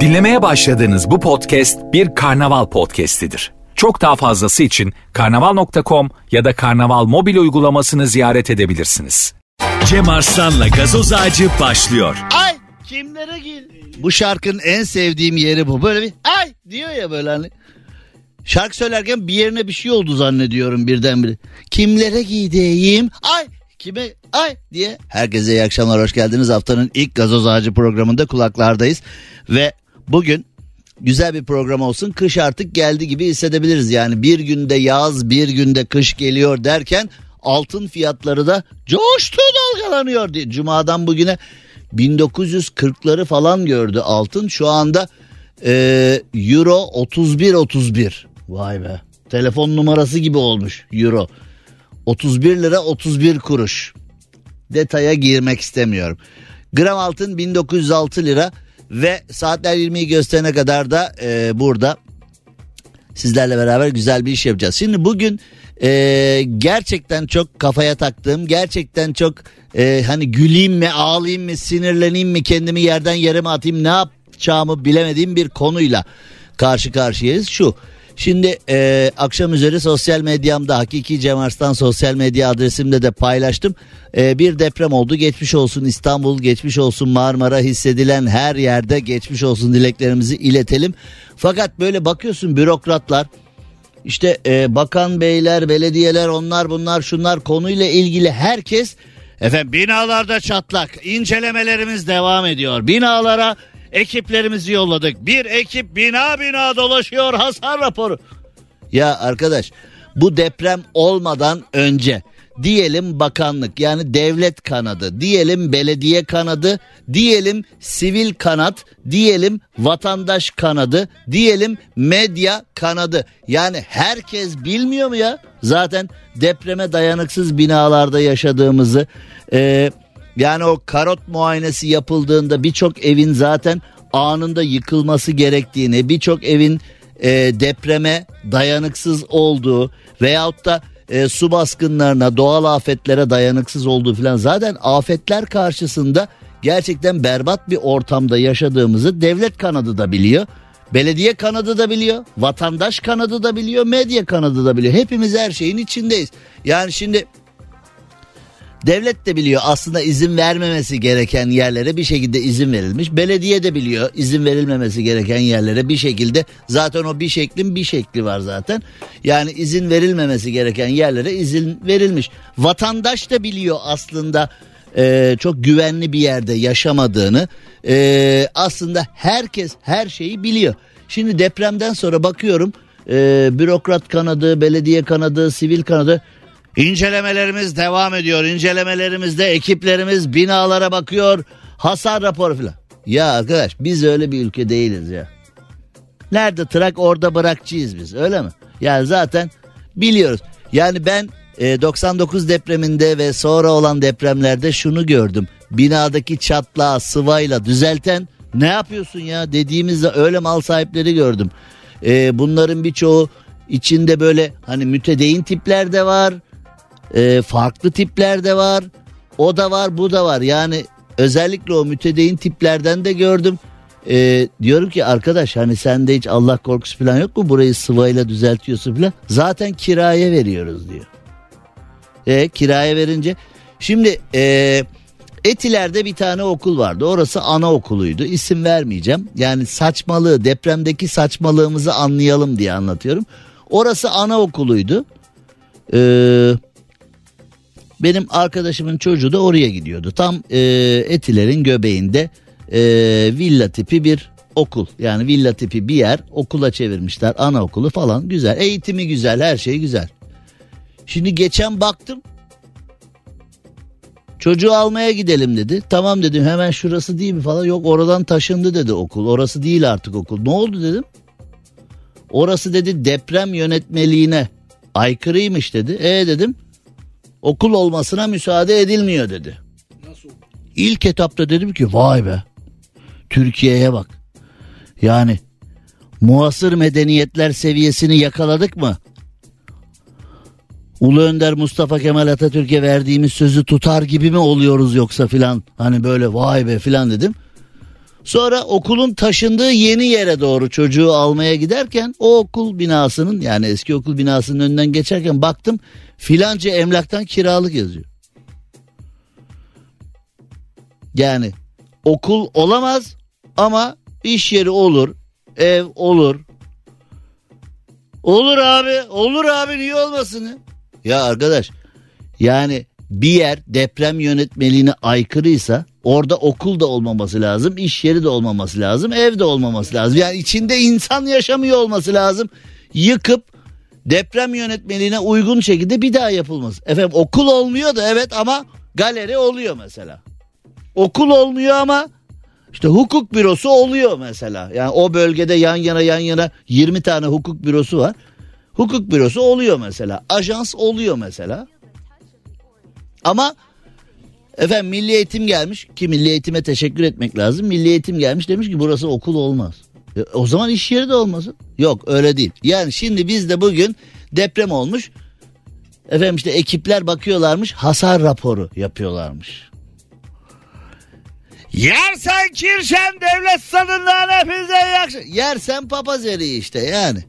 Dinlemeye başladığınız bu podcast bir karnaval podcastidir. Çok daha fazlası için karnaval.com ya da karnaval mobil uygulamasını ziyaret edebilirsiniz. Cem Arslan'la gazoz ağacı başlıyor. Ay kimlere gel? Bu şarkının en sevdiğim yeri bu. Böyle bir ay diyor ya böyle hani. Şarkı söylerken bir yerine bir şey oldu zannediyorum birdenbire. Kimlere gideyim? Ay kime ay diye. Herkese iyi akşamlar hoş geldiniz. Haftanın ilk gazoz ağacı programında kulaklardayız. Ve bugün güzel bir program olsun. Kış artık geldi gibi hissedebiliriz. Yani bir günde yaz bir günde kış geliyor derken altın fiyatları da coştu dalgalanıyor diye. Cuma'dan bugüne 1940'ları falan gördü altın. Şu anda e, euro 31 31. Vay be. Telefon numarası gibi olmuş euro. 31 lira 31 kuruş. Detaya girmek istemiyorum. Gram altın 1906 lira ve saatler 20'yi gösterene kadar da e, burada sizlerle beraber güzel bir iş yapacağız. Şimdi bugün e, gerçekten çok kafaya taktığım gerçekten çok e, hani güleyim mi ağlayayım mı sinirleneyim mi kendimi yerden yere mi atayım ne yapacağımı bilemediğim bir konuyla karşı karşıyayız. Şu Şimdi e, akşam üzeri sosyal medyamda Hakiki Cem Arslan sosyal medya adresimde de paylaştım. E, bir deprem oldu geçmiş olsun İstanbul geçmiş olsun Marmara hissedilen her yerde geçmiş olsun dileklerimizi iletelim. Fakat böyle bakıyorsun bürokratlar işte e, bakan beyler belediyeler onlar bunlar şunlar konuyla ilgili herkes efendim binalarda çatlak incelemelerimiz devam ediyor. Binalara ekiplerimizi yolladık. Bir ekip bina bina dolaşıyor hasar raporu. Ya arkadaş bu deprem olmadan önce diyelim bakanlık yani devlet kanadı, diyelim belediye kanadı, diyelim sivil kanat, diyelim vatandaş kanadı, diyelim medya kanadı. Yani herkes bilmiyor mu ya? Zaten depreme dayanıksız binalarda yaşadığımızı, e, yani o karot muayenesi yapıldığında birçok evin zaten anında yıkılması gerektiğini, birçok evin e, depreme dayanıksız olduğu veyahut da e, su baskınlarına, doğal afetlere dayanıksız olduğu filan zaten afetler karşısında gerçekten berbat bir ortamda yaşadığımızı devlet kanadı da biliyor. Belediye kanadı da biliyor, vatandaş kanadı da biliyor, medya kanadı da biliyor. Hepimiz her şeyin içindeyiz. Yani şimdi Devlet de biliyor aslında izin vermemesi gereken yerlere bir şekilde izin verilmiş. Belediye de biliyor izin verilmemesi gereken yerlere bir şekilde zaten o bir şeklin bir şekli var zaten. Yani izin verilmemesi gereken yerlere izin verilmiş. Vatandaş da biliyor aslında e, çok güvenli bir yerde yaşamadığını. E, aslında herkes her şeyi biliyor. Şimdi depremden sonra bakıyorum e, bürokrat kanadı, belediye kanadı, sivil kanadı İncelemelerimiz devam ediyor. İncelemelerimizde ekiplerimiz binalara bakıyor. Hasar raporu falan. Ya arkadaş biz öyle bir ülke değiliz ya. Nerede trak orada bırakçıyız biz öyle mi? Yani zaten biliyoruz. Yani ben e, 99 depreminde ve sonra olan depremlerde şunu gördüm. Binadaki çatlağı sıvayla düzelten ne yapıyorsun ya dediğimizde öyle mal sahipleri gördüm. E, bunların birçoğu içinde böyle hani mütedeyin tipler de var e, farklı tipler de var. O da var bu da var. Yani özellikle o mütedeyin tiplerden de gördüm. E, diyorum ki arkadaş hani sende hiç Allah korkusu falan yok mu? Burayı sıvayla düzeltiyorsun falan. Zaten kiraya veriyoruz diyor. E, kiraya verince şimdi e, Etiler'de bir tane okul vardı. Orası anaokuluydu. İsim vermeyeceğim. Yani saçmalığı, depremdeki saçmalığımızı anlayalım diye anlatıyorum. Orası anaokuluydu. Eee benim arkadaşımın çocuğu da oraya gidiyordu. Tam e, Etiler'in göbeğinde e, villa tipi bir okul. Yani villa tipi bir yer okula çevirmişler anaokulu falan güzel. Eğitimi güzel her şey güzel. Şimdi geçen baktım Çocuğu almaya gidelim dedi. Tamam dedim hemen şurası değil mi falan. Yok oradan taşındı dedi okul. Orası değil artık okul. Ne oldu dedim. Orası dedi deprem yönetmeliğine aykırıymış dedi. E dedim okul olmasına müsaade edilmiyor dedi. Nasıl? İlk etapta dedim ki vay be Türkiye'ye bak. Yani muasır medeniyetler seviyesini yakaladık mı? Ulu Önder Mustafa Kemal Atatürk'e verdiğimiz sözü tutar gibi mi oluyoruz yoksa filan hani böyle vay be filan dedim. Sonra okulun taşındığı yeni yere doğru çocuğu almaya giderken o okul binasının yani eski okul binasının önünden geçerken baktım filanca emlaktan kiralık yazıyor. Yani okul olamaz ama iş yeri olur, ev olur. Olur abi, olur abi niye olmasın ya? Ya arkadaş yani bir yer deprem yönetmeliğine aykırıysa orada okul da olmaması lazım, iş yeri de olmaması lazım, ev de olmaması lazım. Yani içinde insan yaşamıyor olması lazım. Yıkıp deprem yönetmeliğine uygun şekilde bir daha yapılması. Efendim okul olmuyor da evet ama galeri oluyor mesela. Okul olmuyor ama işte hukuk bürosu oluyor mesela. Yani o bölgede yan yana yan yana 20 tane hukuk bürosu var. Hukuk bürosu oluyor mesela. Ajans oluyor mesela. Ama efendim milli eğitim gelmiş ki milli eğitime teşekkür etmek lazım. Milli eğitim gelmiş demiş ki burası okul olmaz. E, o zaman iş yeri de olmasın. Yok öyle değil. Yani şimdi bizde bugün deprem olmuş. Efendim işte ekipler bakıyorlarmış hasar raporu yapıyorlarmış. Yersen kirşen devlet stadından hepinize iyi Yersen papaz eriği işte yani.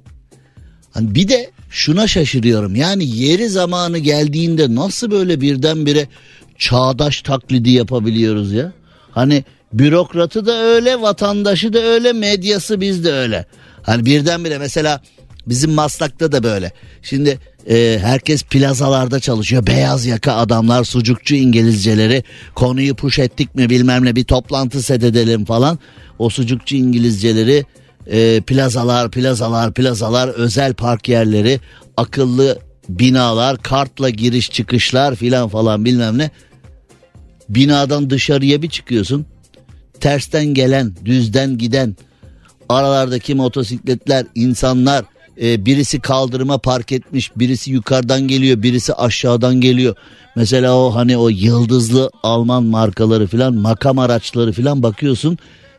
Hani bir de şuna şaşırıyorum. Yani yeri zamanı geldiğinde nasıl böyle birdenbire çağdaş taklidi yapabiliyoruz ya? Hani bürokratı da öyle, vatandaşı da öyle, medyası biz de öyle. Hani birdenbire mesela bizim Maslak'ta da böyle. Şimdi e, herkes plazalarda çalışıyor. Beyaz yaka adamlar, sucukçu İngilizceleri. Konuyu push ettik mi bilmem ne bir toplantı set edelim falan. O sucukçu İngilizceleri e, plazalar, plazalar, plazalar, özel park yerleri, akıllı binalar, kartla giriş çıkışlar filan falan bilmem ne. Binadan dışarıya bir çıkıyorsun. Tersten gelen, düzden giden, aralardaki motosikletler, insanlar, e, birisi kaldırıma park etmiş, birisi yukarıdan geliyor, birisi aşağıdan geliyor. Mesela o hani o yıldızlı Alman markaları filan, makam araçları filan bakıyorsun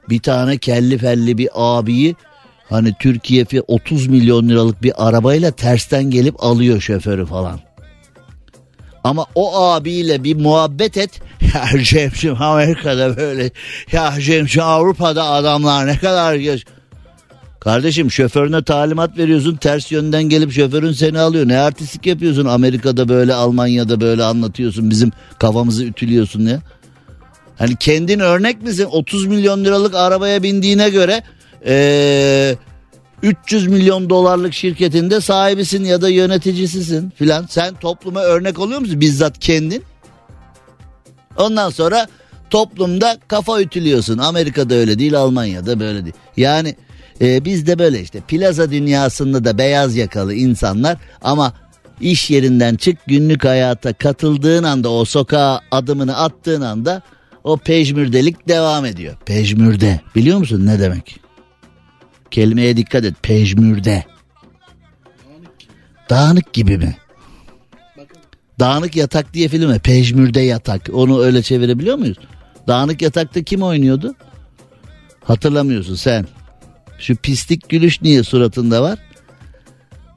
bir tane kelli felli bir abiyi hani Türkiye 30 milyon liralık bir arabayla tersten gelip alıyor şoförü falan. Ama o abiyle bir muhabbet et. Ya Cem'cim Amerika'da böyle. Ya Cem'cim Avrupa'da adamlar ne kadar geç. Kardeşim şoförüne talimat veriyorsun ters yönden gelip şoförün seni alıyor. Ne artistik yapıyorsun Amerika'da böyle Almanya'da böyle anlatıyorsun bizim kafamızı ütülüyorsun ya. Hani kendin örnek misin? 30 milyon liralık arabaya bindiğine göre ee, 300 milyon dolarlık şirketinde sahibisin ya da yöneticisisin filan. Sen topluma örnek oluyor musun bizzat kendin? Ondan sonra toplumda kafa ütülüyorsun. Amerika'da öyle değil, Almanya'da böyle değil. Yani e, bizde böyle işte plaza dünyasında da beyaz yakalı insanlar ama iş yerinden çık günlük hayata katıldığın anda o sokağa adımını attığın anda o pejmürdelik devam ediyor. Pejmürde biliyor musun ne demek? Kelimeye dikkat et pejmürde. Dağınık gibi mi? Dağınık yatak diye filmi pejmürde yatak onu öyle çevirebiliyor muyuz? Dağınık yatakta kim oynuyordu? Hatırlamıyorsun sen. Şu pislik gülüş niye suratında var?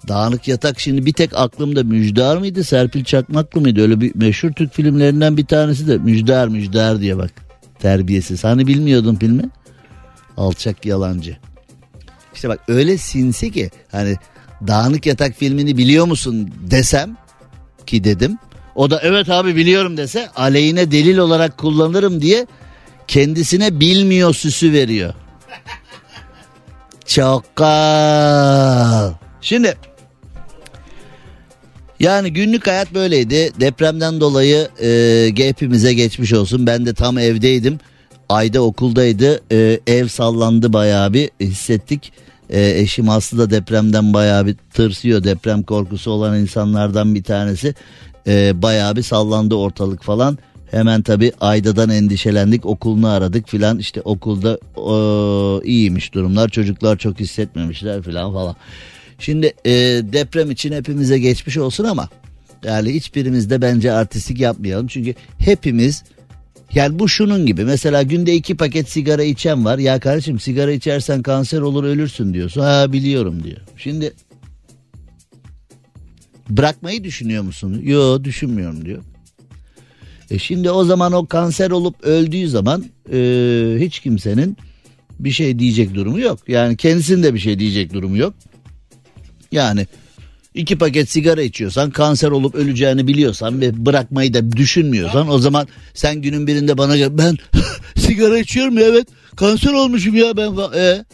Dağınık yatak şimdi bir tek aklımda Müjdar mıydı Serpil Çakmaklı mıydı öyle bir meşhur Türk filmlerinden bir tanesi de Müjdar Müjdar diye bak terbiyesiz hani bilmiyordun filmi alçak yalancı işte bak öyle sinsi ki hani Dağınık Yatak filmini biliyor musun desem ki dedim o da evet abi biliyorum dese aleyhine delil olarak kullanırım diye kendisine bilmiyor süsü veriyor. Çakal. Şimdi yani günlük hayat böyleydi. Depremden dolayı e, hepimize geçmiş olsun. Ben de tam evdeydim. Ayda okuldaydı. E, ev sallandı bayağı bir hissettik. E, eşim Aslı da depremden bayağı bir tırsıyor. Deprem korkusu olan insanlardan bir tanesi. E, bayağı bir sallandı ortalık falan. Hemen tabi Ayda'dan endişelendik okulunu aradık filan işte okulda o, iyiymiş durumlar çocuklar çok hissetmemişler filan falan. Şimdi e, deprem için hepimize geçmiş olsun ama yani hiçbirimiz de bence artistik yapmayalım. Çünkü hepimiz yani bu şunun gibi mesela günde iki paket sigara içen var. Ya kardeşim sigara içersen kanser olur ölürsün diyorsun. Ha biliyorum diyor. Şimdi bırakmayı düşünüyor musun? Yok düşünmüyorum diyor. E şimdi o zaman o kanser olup öldüğü zaman e, hiç kimsenin bir şey diyecek durumu yok. Yani kendisinin de bir şey diyecek durumu yok. Yani iki paket sigara içiyorsan kanser olup öleceğini biliyorsan ve bırakmayı da düşünmüyorsan o zaman sen günün birinde bana gel ben sigara içiyorum ya evet kanser olmuşum ya ben e,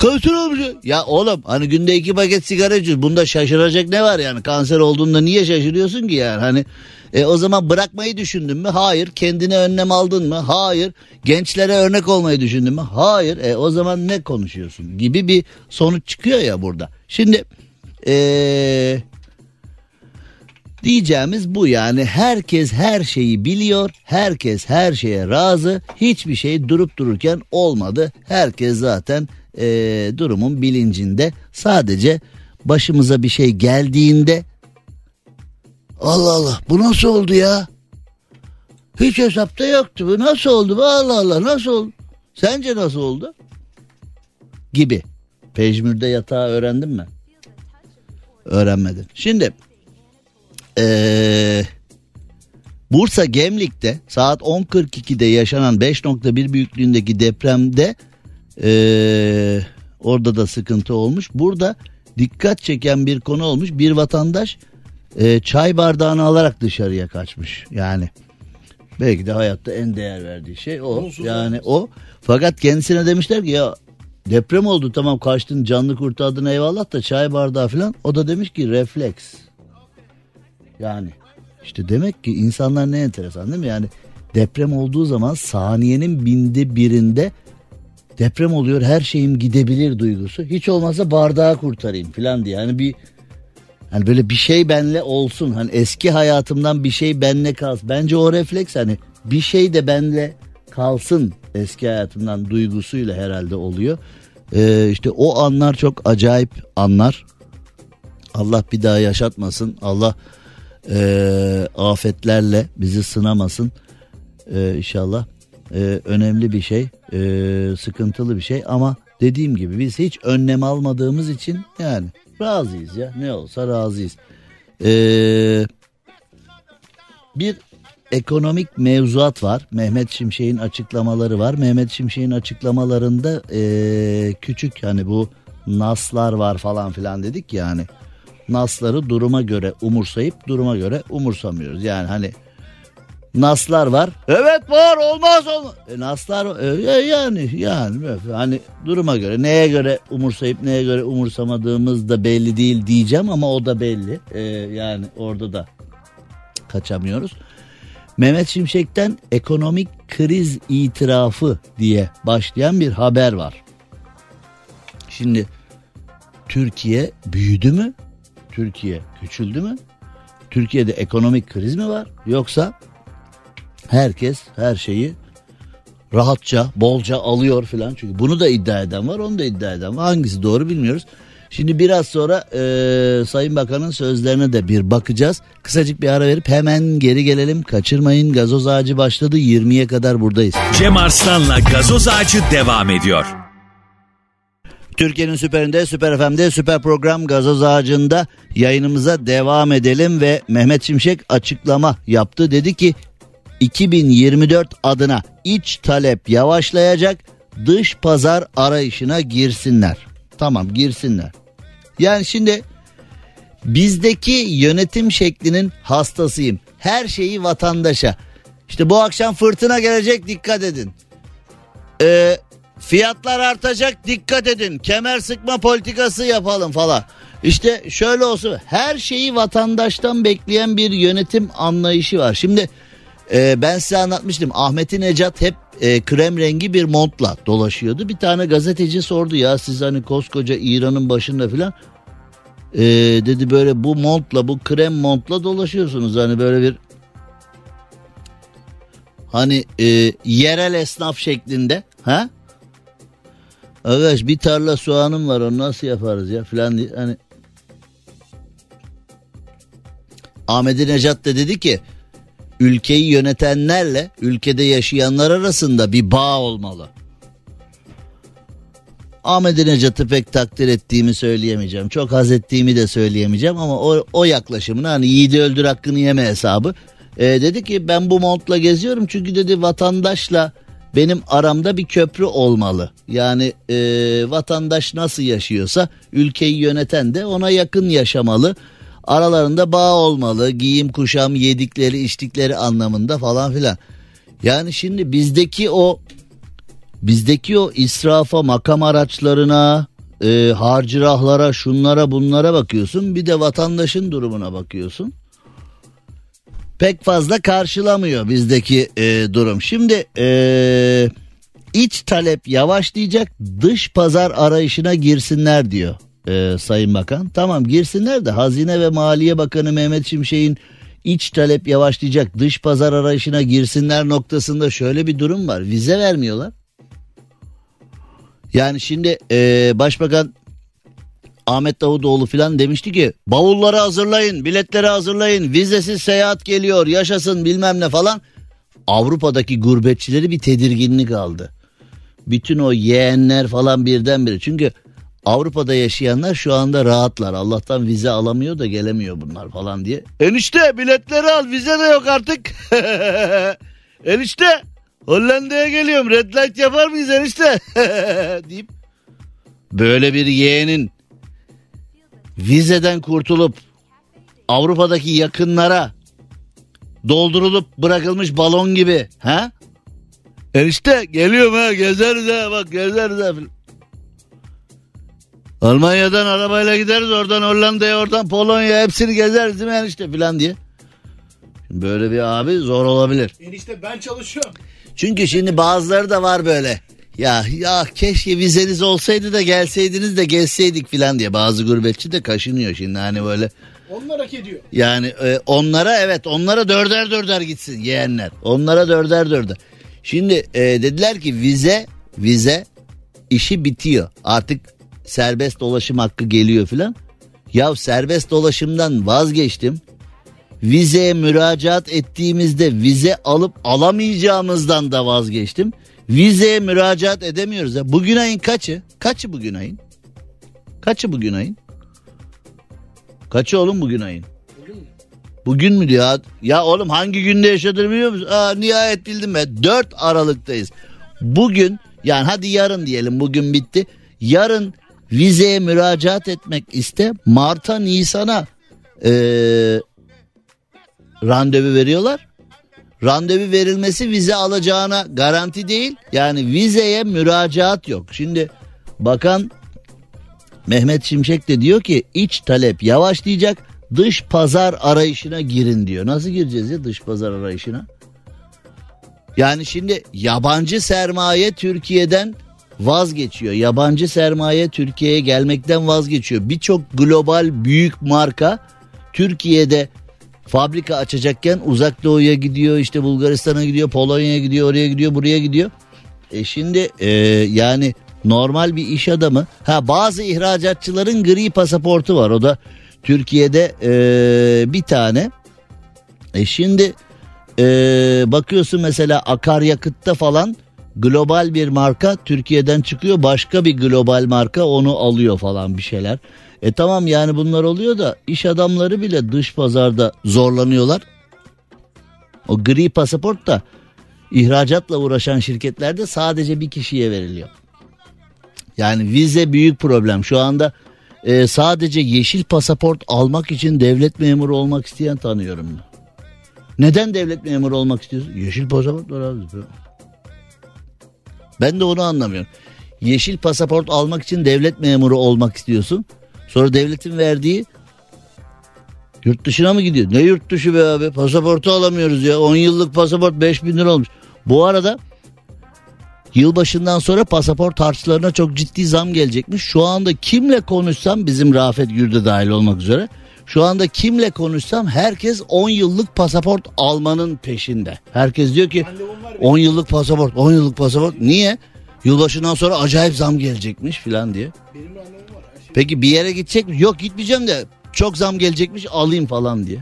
kanser olmuşum. Ya oğlum hani günde iki paket sigara içiyorsun bunda şaşıracak ne var yani kanser olduğunda niye şaşırıyorsun ki yani hani e, o zaman bırakmayı düşündün mü? Hayır. Kendine önlem aldın mı? Hayır. Gençlere örnek olmayı düşündün mü? Hayır. E, o zaman ne konuşuyorsun? Gibi bir sonuç çıkıyor ya burada. Şimdi ee, diyeceğimiz bu yani herkes her şeyi biliyor, herkes her şeye razı, hiçbir şey durup dururken olmadı. Herkes zaten e, durumun bilincinde sadece başımıza bir şey geldiğinde Allah Allah bu nasıl oldu ya? Hiç hesapta yoktu bu nasıl oldu Allah Allah nasıl oldu? Sence nasıl oldu? Gibi. Pejmürde yatağı öğrendin mi? Öğrenmedin. Şimdi ee, Bursa Gemlik'te saat 10.42'de yaşanan 5.1 büyüklüğündeki depremde ee, orada da sıkıntı olmuş. Burada dikkat çeken bir konu olmuş. Bir vatandaş e, çay bardağını alarak dışarıya kaçmış. Yani belki de hayatta en değer verdiği şey o. Olsun yani o. Fakat kendisine demişler ki ya deprem oldu tamam kaçtın canlı kurtardın eyvallah da çay bardağı falan. O da demiş ki refleks. Yani işte demek ki insanlar ne enteresan değil mi? Yani deprem olduğu zaman saniyenin binde birinde deprem oluyor her şeyim gidebilir duygusu. Hiç olmazsa bardağı kurtarayım falan diye. Yani bir Hani böyle bir şey benle olsun. Hani eski hayatımdan bir şey benle kalsın. Bence o refleks hani bir şey de benle kalsın eski hayatımdan duygusuyla herhalde oluyor. Ee, işte o anlar çok acayip anlar. Allah bir daha yaşatmasın. Allah e, afetlerle bizi sınamasın. E, inşallah e, önemli bir şey, e, sıkıntılı bir şey ama dediğim gibi biz hiç önlem almadığımız için yani razıyız ya ne olsa razıyız. Ee, bir ekonomik mevzuat var. Mehmet Şimşek'in açıklamaları var. Mehmet Şimşek'in açıklamalarında ee, küçük hani bu naslar var falan filan dedik yani. Nasları duruma göre umursayıp duruma göre umursamıyoruz. Yani hani Naslar var. Evet var olmaz olmaz. E, naslar e, yani yani hani duruma göre neye göre umursayıp neye göre umursamadığımız da belli değil diyeceğim ama o da belli. E, yani orada da kaçamıyoruz. Mehmet Şimşek'ten ekonomik kriz itirafı diye başlayan bir haber var. Şimdi Türkiye büyüdü mü? Türkiye küçüldü mü? Türkiye'de ekonomik kriz mi var? Yoksa herkes her şeyi rahatça, bolca alıyor filan. Çünkü bunu da iddia eden var, onu da iddia eden var. Hangisi doğru bilmiyoruz. Şimdi biraz sonra e, Sayın Bakan'ın sözlerine de bir bakacağız. Kısacık bir ara verip hemen geri gelelim. Kaçırmayın gazoz ağacı başladı 20'ye kadar buradayız. Cem Arslan'la gazoz ağacı devam ediyor. Türkiye'nin süperinde, süper FM'de, süper program gazoz ağacında yayınımıza devam edelim ve Mehmet Şimşek açıklama yaptı. Dedi ki 2024 adına iç talep yavaşlayacak dış pazar arayışına girsinler. Tamam girsinler. Yani şimdi bizdeki yönetim şeklinin hastasıyım. Her şeyi vatandaşa. İşte bu akşam fırtına gelecek dikkat edin. Ee, fiyatlar artacak dikkat edin. Kemer sıkma politikası yapalım falan. İşte şöyle olsun her şeyi vatandaştan bekleyen bir yönetim anlayışı var. Şimdi ee, ben size anlatmıştım. Ahmet'i Necat hep e, krem rengi bir montla dolaşıyordu. Bir tane gazeteci sordu ya siz hani koskoca İran'ın başında filan. Ee, dedi böyle bu montla bu krem montla dolaşıyorsunuz. Hani böyle bir hani e, yerel esnaf şeklinde. Ha? Arkadaş bir tarla soğanım var onu nasıl yaparız ya filan diye. Hani Ahmet Necat da dedi ki ülkeyi yönetenlerle ülkede yaşayanlar arasında bir bağ olmalı. Ahmet Necat'ı pek takdir ettiğimi söyleyemeyeceğim. Çok haz ettiğimi de söyleyemeyeceğim ama o, o yaklaşımını hani yiğidi öldür hakkını yeme hesabı. E, dedi ki ben bu montla geziyorum çünkü dedi vatandaşla benim aramda bir köprü olmalı. Yani e, vatandaş nasıl yaşıyorsa ülkeyi yöneten de ona yakın yaşamalı. Aralarında bağ olmalı. Giyim, kuşam, yedikleri, içtikleri anlamında falan filan. Yani şimdi bizdeki o bizdeki o israfa, makam araçlarına, e, harcırahlara, şunlara, bunlara bakıyorsun. Bir de vatandaşın durumuna bakıyorsun. Pek fazla karşılamıyor bizdeki e, durum. Şimdi e, iç talep yavaşlayacak, dış pazar arayışına girsinler diyor e, Sayın Bakan. Tamam girsinler de Hazine ve Maliye Bakanı Mehmet Şimşek'in iç talep yavaşlayacak, dış pazar arayışına girsinler noktasında şöyle bir durum var. Vize vermiyorlar. Yani şimdi e, Başbakan Ahmet Davutoğlu falan demişti ki bavulları hazırlayın, biletleri hazırlayın, vizesiz seyahat geliyor, yaşasın bilmem ne falan. Avrupa'daki gurbetçileri bir tedirginlik aldı. Bütün o yeğenler falan birdenbire. Çünkü Avrupa'da yaşayanlar şu anda rahatlar. Allah'tan vize alamıyor da gelemiyor bunlar falan diye. Enişte biletleri al vize de yok artık. Enişte Hollanda'ya geliyorum red light yapar mıyız enişte? deyip böyle bir yeğenin vizeden kurtulup Avrupa'daki yakınlara doldurulup bırakılmış balon gibi ha? Enişte geliyorum ha gezeriz ha bak gezeriz ha. Almanya'dan arabayla gideriz oradan Hollanda'ya oradan Polonya hepsini gezeriz değil mi enişte filan diye. Böyle bir abi zor olabilir. Enişte ben çalışıyorum. Çünkü şimdi bazıları da var böyle. Ya ya keşke vizeniz olsaydı da gelseydiniz de gezseydik filan diye. Bazı gurbetçi de kaşınıyor şimdi hani böyle. Onlar hak ediyor. Yani e, onlara evet onlara dörder dörder gitsin yeğenler. Onlara dörder dörder. Şimdi e, dediler ki vize vize işi bitiyor. Artık serbest dolaşım hakkı geliyor filan. Ya serbest dolaşımdan vazgeçtim. Vizeye müracaat ettiğimizde vize alıp alamayacağımızdan da vazgeçtim. Vizeye müracaat edemiyoruz. Ya. Bugün ayın kaçı? Kaçı bugün ayın? Kaçı bugün ayın? Kaçı oğlum bugün ayın? Bugün mü diyor? Ya, oğlum hangi günde yaşadığını biliyor musun? Aa, nihayet bildim be. 4 Aralık'tayız. Bugün yani hadi yarın diyelim bugün bitti. Yarın vizeye müracaat etmek iste. Mart'a Nisan'a ee, randevu veriyorlar. Randevu verilmesi vize alacağına garanti değil. Yani vizeye müracaat yok. Şimdi bakan Mehmet Şimşek de diyor ki iç talep yavaşlayacak dış pazar arayışına girin diyor. Nasıl gireceğiz ya dış pazar arayışına? Yani şimdi yabancı sermaye Türkiye'den vazgeçiyor. Yabancı sermaye Türkiye'ye gelmekten vazgeçiyor. Birçok global büyük marka Türkiye'de fabrika açacakken uzak doğuya gidiyor işte Bulgaristan'a gidiyor Polonya'ya gidiyor oraya gidiyor buraya gidiyor. E şimdi e, yani normal bir iş adamı ha bazı ihracatçıların gri pasaportu var o da Türkiye'de e, bir tane. E şimdi e, bakıyorsun mesela akaryakıtta falan global bir marka Türkiye'den çıkıyor başka bir global marka onu alıyor falan bir şeyler. E tamam yani bunlar oluyor da iş adamları bile dış pazarda zorlanıyorlar. O gri pasaport da ihracatla uğraşan şirketlerde sadece bir kişiye veriliyor. Yani vize büyük problem. Şu anda e, sadece yeşil pasaport almak için devlet memuru olmak isteyen tanıyorum. Neden devlet memuru olmak istiyorsun? Yeşil pasaport var abi. Ben de onu anlamıyorum. Yeşil pasaport almak için devlet memuru olmak istiyorsun. Sonra devletin verdiği yurt dışına mı gidiyor? Ne yurt dışı be abi? Pasaportu alamıyoruz ya. 10 yıllık pasaport 5 bin lira olmuş. Bu arada yılbaşından sonra pasaport harçlarına çok ciddi zam gelecekmiş. Şu anda kimle konuşsam bizim Rafet Gürde dahil olmak üzere. Şu anda kimle konuşsam herkes 10 yıllık pasaport almanın peşinde. Herkes diyor ki 10 yıllık pasaport 10 yıllık pasaport niye? Yılbaşından sonra acayip zam gelecekmiş filan diye. Şey. Peki bir yere gidecek mi? Yok gitmeyeceğim de çok zam gelecekmiş alayım falan diye.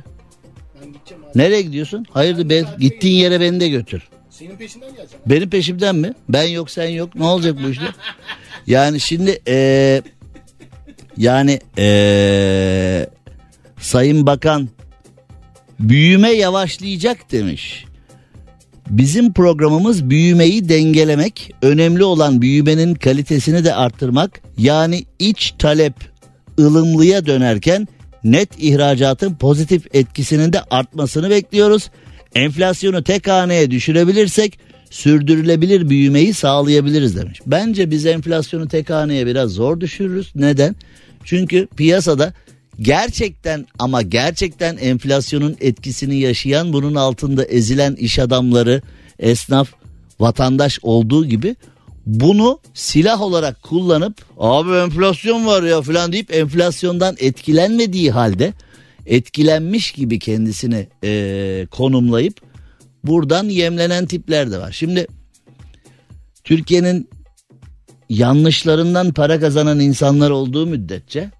Nereye gidiyorsun? Hayırdır be, gittiğin yere beni de götür. Senin peşinden geleceğim. Benim peşimden mi? Ben yok sen yok. Ne olacak bu işte? Yani şimdi eee yani eee Sayın Bakan büyüme yavaşlayacak demiş. Bizim programımız büyümeyi dengelemek, önemli olan büyümenin kalitesini de arttırmak. Yani iç talep ılımlıya dönerken net ihracatın pozitif etkisinin de artmasını bekliyoruz. Enflasyonu tek haneye düşürebilirsek sürdürülebilir büyümeyi sağlayabiliriz demiş. Bence biz enflasyonu tek haneye biraz zor düşürürüz. Neden? Çünkü piyasada gerçekten ama gerçekten enflasyonun etkisini yaşayan bunun altında ezilen iş adamları, esnaf, vatandaş olduğu gibi bunu silah olarak kullanıp abi enflasyon var ya falan deyip enflasyondan etkilenmediği halde etkilenmiş gibi kendisini e, konumlayıp buradan yemlenen tipler de var. Şimdi Türkiye'nin yanlışlarından para kazanan insanlar olduğu müddetçe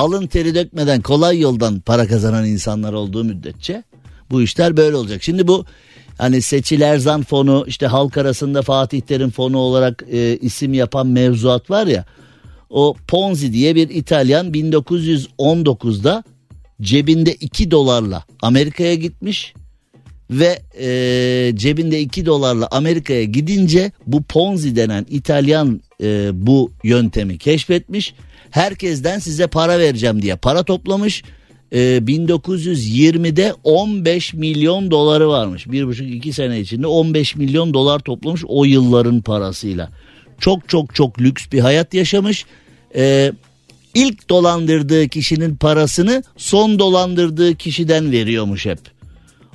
alın teri dökmeden kolay yoldan para kazanan insanlar olduğu müddetçe bu işler böyle olacak. Şimdi bu hani Seçil Erzan fonu işte halk arasında Fatih Terim fonu olarak e, isim yapan mevzuat var ya o Ponzi diye bir İtalyan 1919'da cebinde 2 dolarla Amerika'ya gitmiş ve e, cebinde 2 dolarla Amerika'ya gidince bu Ponzi denen İtalyan e, bu yöntemi keşfetmiş. Herkesten size para vereceğim diye para toplamış. E, 1920'de 15 milyon doları varmış. Bir buçuk iki sene içinde 15 milyon dolar toplamış o yılların parasıyla. Çok çok çok lüks bir hayat yaşamış. E, ilk dolandırdığı kişinin parasını son dolandırdığı kişiden veriyormuş hep.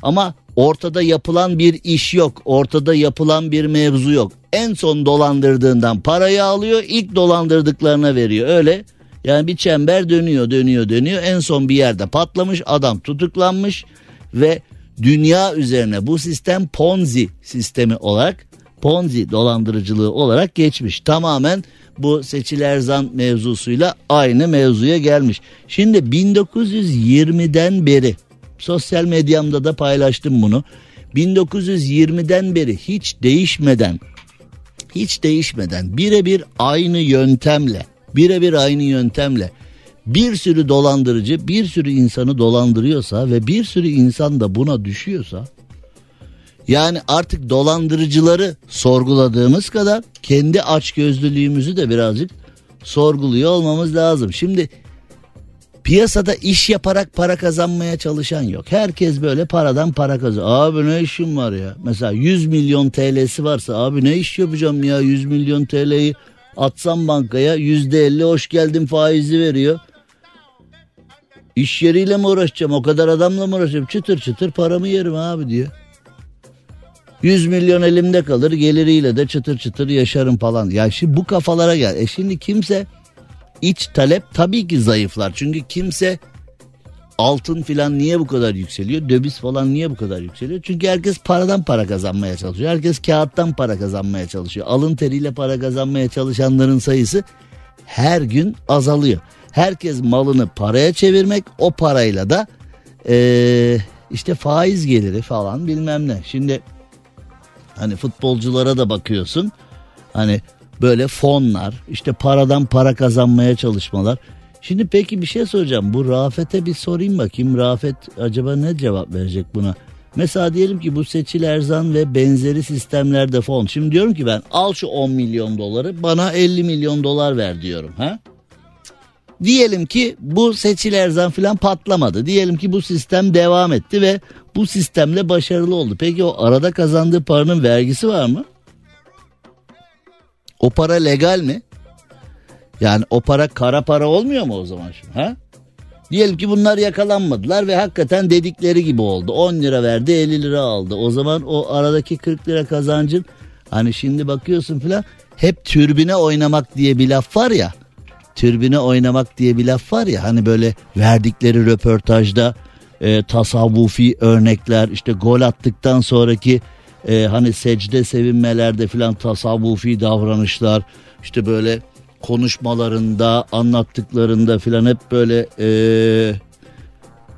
Ama ortada yapılan bir iş yok. Ortada yapılan bir mevzu yok. En son dolandırdığından parayı alıyor. ilk dolandırdıklarına veriyor. Öyle yani bir çember dönüyor dönüyor dönüyor. En son bir yerde patlamış adam tutuklanmış ve dünya üzerine bu sistem Ponzi sistemi olarak Ponzi dolandırıcılığı olarak geçmiş. Tamamen bu Seçil Erzan mevzusuyla aynı mevzuya gelmiş. Şimdi 1920'den beri sosyal medyamda da paylaştım bunu. 1920'den beri hiç değişmeden hiç değişmeden birebir aynı yöntemle birebir aynı yöntemle bir sürü dolandırıcı bir sürü insanı dolandırıyorsa ve bir sürü insan da buna düşüyorsa yani artık dolandırıcıları sorguladığımız kadar kendi açgözlülüğümüzü de birazcık sorguluyor olmamız lazım. Şimdi piyasada iş yaparak para kazanmaya çalışan yok. Herkes böyle paradan para kazanıyor. Abi ne işim var ya? Mesela 100 milyon TL'si varsa abi ne iş yapacağım ya 100 milyon TL'yi atsam bankaya %50 hoş geldin faizi veriyor. İş yeriyle mi uğraşacağım o kadar adamla mı uğraşacağım çıtır çıtır paramı yerim abi diyor. 100 milyon elimde kalır geliriyle de çıtır çıtır yaşarım falan. Ya şimdi bu kafalara gel. E şimdi kimse iç talep tabii ki zayıflar. Çünkü kimse altın filan niye bu kadar yükseliyor? Döviz falan niye bu kadar yükseliyor? Çünkü herkes paradan para kazanmaya çalışıyor. Herkes kağıttan para kazanmaya çalışıyor. Alın teriyle para kazanmaya çalışanların sayısı her gün azalıyor. Herkes malını paraya çevirmek o parayla da ee, işte faiz geliri falan bilmem ne. Şimdi hani futbolculara da bakıyorsun. Hani böyle fonlar işte paradan para kazanmaya çalışmalar. Şimdi peki bir şey soracağım. Bu Rafet'e bir sorayım bakayım. Rafet acaba ne cevap verecek buna? Mesela diyelim ki bu Seçil Erzan ve benzeri sistemlerde fon. Şimdi diyorum ki ben al şu 10 milyon doları bana 50 milyon dolar ver diyorum. Ha? Diyelim ki bu Seçil Erzan falan patlamadı. Diyelim ki bu sistem devam etti ve bu sistemle başarılı oldu. Peki o arada kazandığı paranın vergisi var mı? O para legal mi? Yani o para kara para olmuyor mu o zaman şimdi ha? Diyelim ki bunlar yakalanmadılar ve hakikaten dedikleri gibi oldu. 10 lira verdi 50 lira aldı. O zaman o aradaki 40 lira kazancın hani şimdi bakıyorsun filan hep türbüne oynamak diye bir laf var ya. Türbüne oynamak diye bir laf var ya hani böyle verdikleri röportajda e, tasavvufi örnekler işte gol attıktan sonraki e, hani secde sevinmelerde filan tasavvufi davranışlar işte böyle konuşmalarında anlattıklarında filan hep böyle e,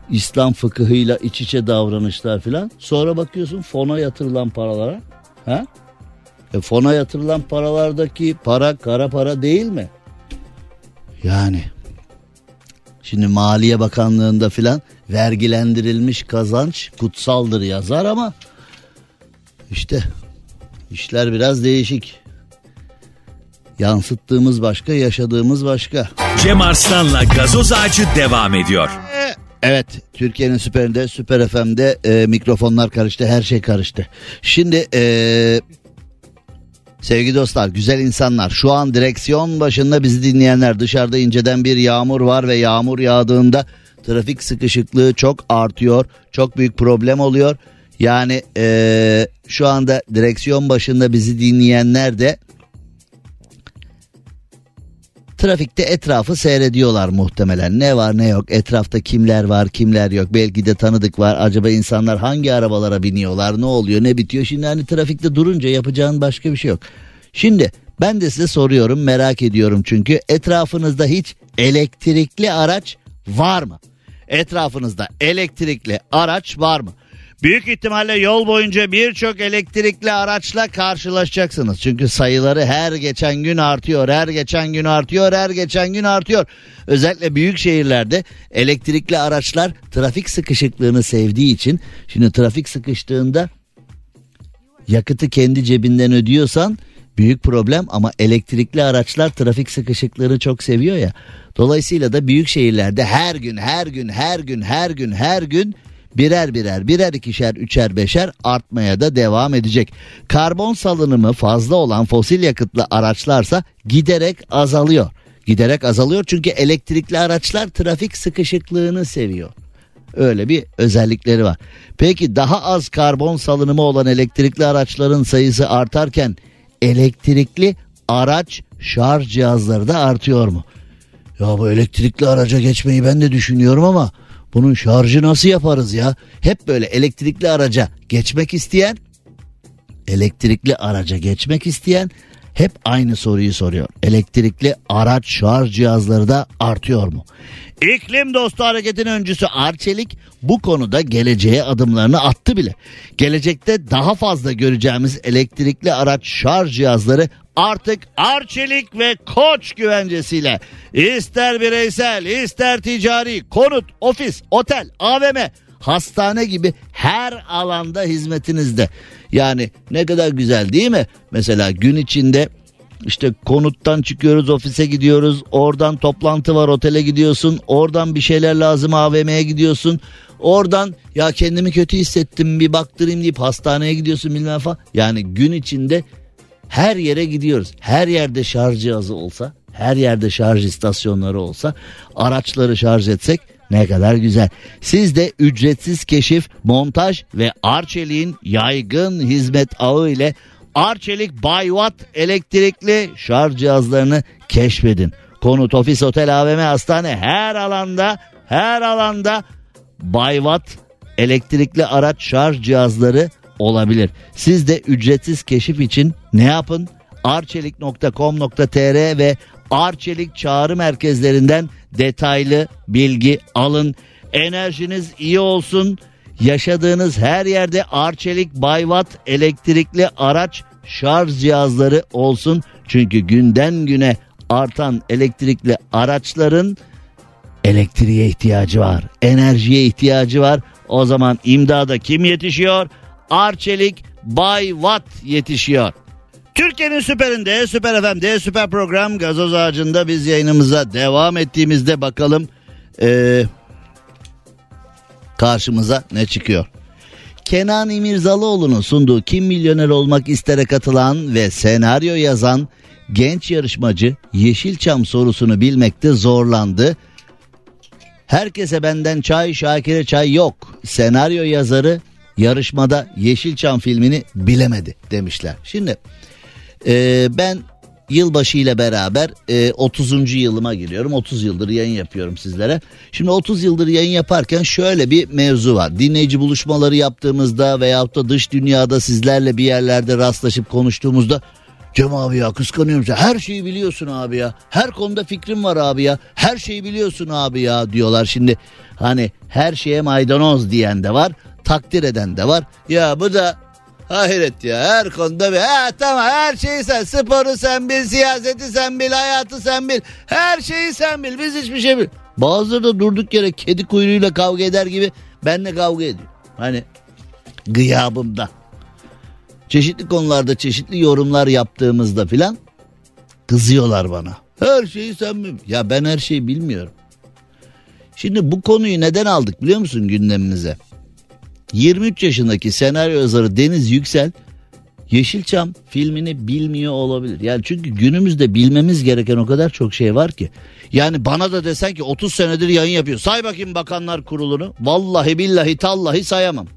İslam fıkıhıyla iç içe davranışlar filan. Sonra bakıyorsun fona yatırılan paralara. Ha? E, fona yatırılan paralardaki para kara para değil mi? Yani şimdi Maliye Bakanlığı'nda filan vergilendirilmiş kazanç kutsaldır yazar ama işte işler biraz değişik. Yansıttığımız başka, yaşadığımız başka. Cem Arslan'la gazoz ağacı devam ediyor. Evet Türkiye'nin süperinde Süper FM'de e, mikrofonlar karıştı her şey karıştı. Şimdi e, sevgili dostlar güzel insanlar şu an direksiyon başında bizi dinleyenler dışarıda inceden bir yağmur var ve yağmur yağdığında trafik sıkışıklığı çok artıyor. Çok büyük problem oluyor. Yani e, şu anda direksiyon başında bizi dinleyenler de Trafikte etrafı seyrediyorlar muhtemelen. Ne var ne yok etrafta kimler var kimler yok. Belki de tanıdık var. Acaba insanlar hangi arabalara biniyorlar ne oluyor ne bitiyor. Şimdi hani trafikte durunca yapacağın başka bir şey yok. Şimdi ben de size soruyorum merak ediyorum çünkü etrafınızda hiç elektrikli araç var mı? Etrafınızda elektrikli araç var mı? Büyük ihtimalle yol boyunca birçok elektrikli araçla karşılaşacaksınız. Çünkü sayıları her geçen gün artıyor, her geçen gün artıyor, her geçen gün artıyor. Özellikle büyük şehirlerde elektrikli araçlar trafik sıkışıklığını sevdiği için şimdi trafik sıkıştığında yakıtı kendi cebinden ödüyorsan büyük problem ama elektrikli araçlar trafik sıkışıklığını çok seviyor ya. Dolayısıyla da büyük şehirlerde her gün her gün her gün her gün her gün birer birer birer ikişer üçer beşer artmaya da devam edecek. Karbon salınımı fazla olan fosil yakıtlı araçlarsa giderek azalıyor. Giderek azalıyor çünkü elektrikli araçlar trafik sıkışıklığını seviyor. Öyle bir özellikleri var. Peki daha az karbon salınımı olan elektrikli araçların sayısı artarken elektrikli araç şarj cihazları da artıyor mu? Ya bu elektrikli araca geçmeyi ben de düşünüyorum ama bunun şarjı nasıl yaparız ya? Hep böyle elektrikli araca geçmek isteyen, elektrikli araca geçmek isteyen hep aynı soruyu soruyor. Elektrikli araç şarj cihazları da artıyor mu? İklim dostu hareketin öncüsü Arçelik bu konuda geleceğe adımlarını attı bile. Gelecekte daha fazla göreceğimiz elektrikli araç şarj cihazları artık Arçelik ve Koç güvencesiyle ister bireysel ister ticari konut, ofis, otel, AVM, hastane gibi her alanda hizmetinizde. Yani ne kadar güzel değil mi? Mesela gün içinde işte konuttan çıkıyoruz ofise gidiyoruz oradan toplantı var otele gidiyorsun oradan bir şeyler lazım AVM'ye gidiyorsun. Oradan ya kendimi kötü hissettim bir baktırayım deyip hastaneye gidiyorsun bilmem falan. Yani gün içinde her yere gidiyoruz. Her yerde şarj cihazı olsa her yerde şarj istasyonları olsa araçları şarj etsek ne kadar güzel. Siz de ücretsiz keşif, montaj ve Arçelik'in yaygın hizmet ağı ile Arçelik Baywatt elektrikli şarj cihazlarını keşfedin. Konut, ofis, otel, AVM, hastane her alanda her alanda Baywatt elektrikli araç şarj cihazları olabilir. Siz de ücretsiz keşif için ne yapın? arçelik.com.tr ve Arçelik çağrı merkezlerinden detaylı bilgi alın. Enerjiniz iyi olsun. Yaşadığınız her yerde Arçelik Bayvat elektrikli araç şarj cihazları olsun. Çünkü günden güne artan elektrikli araçların elektriğe ihtiyacı var. Enerjiye ihtiyacı var. O zaman imdada kim yetişiyor? Arçelik Bay Watt yetişiyor. Türkiye'nin süperinde, süper FM'de, süper program gazoz ağacında biz yayınımıza devam ettiğimizde bakalım ee, karşımıza ne çıkıyor. Kenan İmirzalıoğlu'nun sunduğu Kim Milyoner Olmak istere katılan ve senaryo yazan genç yarışmacı Yeşilçam sorusunu bilmekte zorlandı. Herkese benden çay, Şakir'e çay yok. Senaryo yazarı yarışmada Yeşilçam filmini bilemedi demişler. Şimdi e, ben yılbaşı ile beraber e, 30. yılıma giriyorum. 30 yıldır yayın yapıyorum sizlere. Şimdi 30 yıldır yayın yaparken şöyle bir mevzu var. Dinleyici buluşmaları yaptığımızda veyahut da dış dünyada sizlerle bir yerlerde rastlaşıp konuştuğumuzda Cem abi ya kıskanıyorum sen. Her şeyi biliyorsun abi ya. Her konuda fikrim var abi ya. Her şeyi biliyorsun abi ya diyorlar. Şimdi hani her şeye maydanoz diyen de var. Takdir eden de var. Ya bu da Hayret ya her konuda bir ha, tamam her şeyi sen sporu sen bil siyaseti sen bil hayatı sen bil her şeyi sen bil biz hiçbir şey bil. Bazıları da durduk yere kedi kuyruğuyla kavga eder gibi benle kavga ediyor. Hani gıyabımda. çeşitli konularda çeşitli yorumlar yaptığımızda filan kızıyorlar bana. Her şeyi sen mi? Ya ben her şeyi bilmiyorum. Şimdi bu konuyu neden aldık biliyor musun gündemimize? 23 yaşındaki senaryo yazarı Deniz Yüksel Yeşilçam filmini bilmiyor olabilir. Yani çünkü günümüzde bilmemiz gereken o kadar çok şey var ki. Yani bana da desen ki 30 senedir yayın yapıyor. Say bakayım bakanlar kurulunu. Vallahi billahi tallahi sayamam.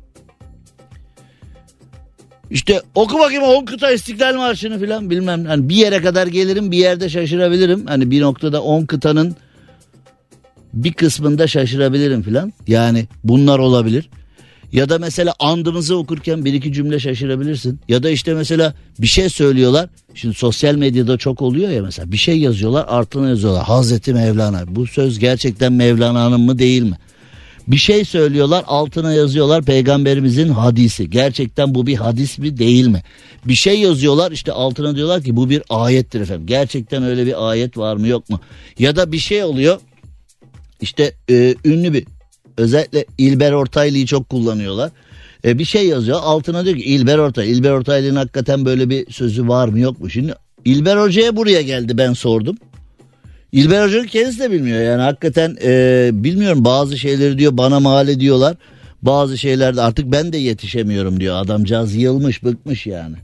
İşte oku bakayım 10 kıta İstiklal Marşı'nı falan bilmem. Hani bir yere kadar gelirim bir yerde şaşırabilirim. Hani bir noktada 10 kıtanın bir kısmında şaşırabilirim falan. Yani bunlar olabilir. Ya da mesela andımızı okurken bir iki cümle şaşırabilirsin. Ya da işte mesela bir şey söylüyorlar. Şimdi sosyal medyada çok oluyor ya mesela bir şey yazıyorlar altına yazıyorlar. Hazreti Mevlana. Bu söz gerçekten Mevlana'nın mı değil mi? Bir şey söylüyorlar altına yazıyorlar peygamberimizin hadisi. Gerçekten bu bir hadis mi değil mi? Bir şey yazıyorlar işte altına diyorlar ki bu bir ayettir efendim. Gerçekten öyle bir ayet var mı yok mu? Ya da bir şey oluyor işte e, ünlü bir özellikle İlber Ortaylı'yı çok kullanıyorlar. E, bir şey yazıyor altına diyor ki İlber Ortaylı. İlber Ortaylı'nın hakikaten böyle bir sözü var mı yok mu? Şimdi İlber Hoca'ya buraya geldi ben sordum. İlber Hoca'nın kendisi de bilmiyor yani hakikaten e, bilmiyorum bazı şeyleri diyor bana mal ediyorlar. Bazı şeylerde artık ben de yetişemiyorum diyor adamcağız yılmış bıkmış yani.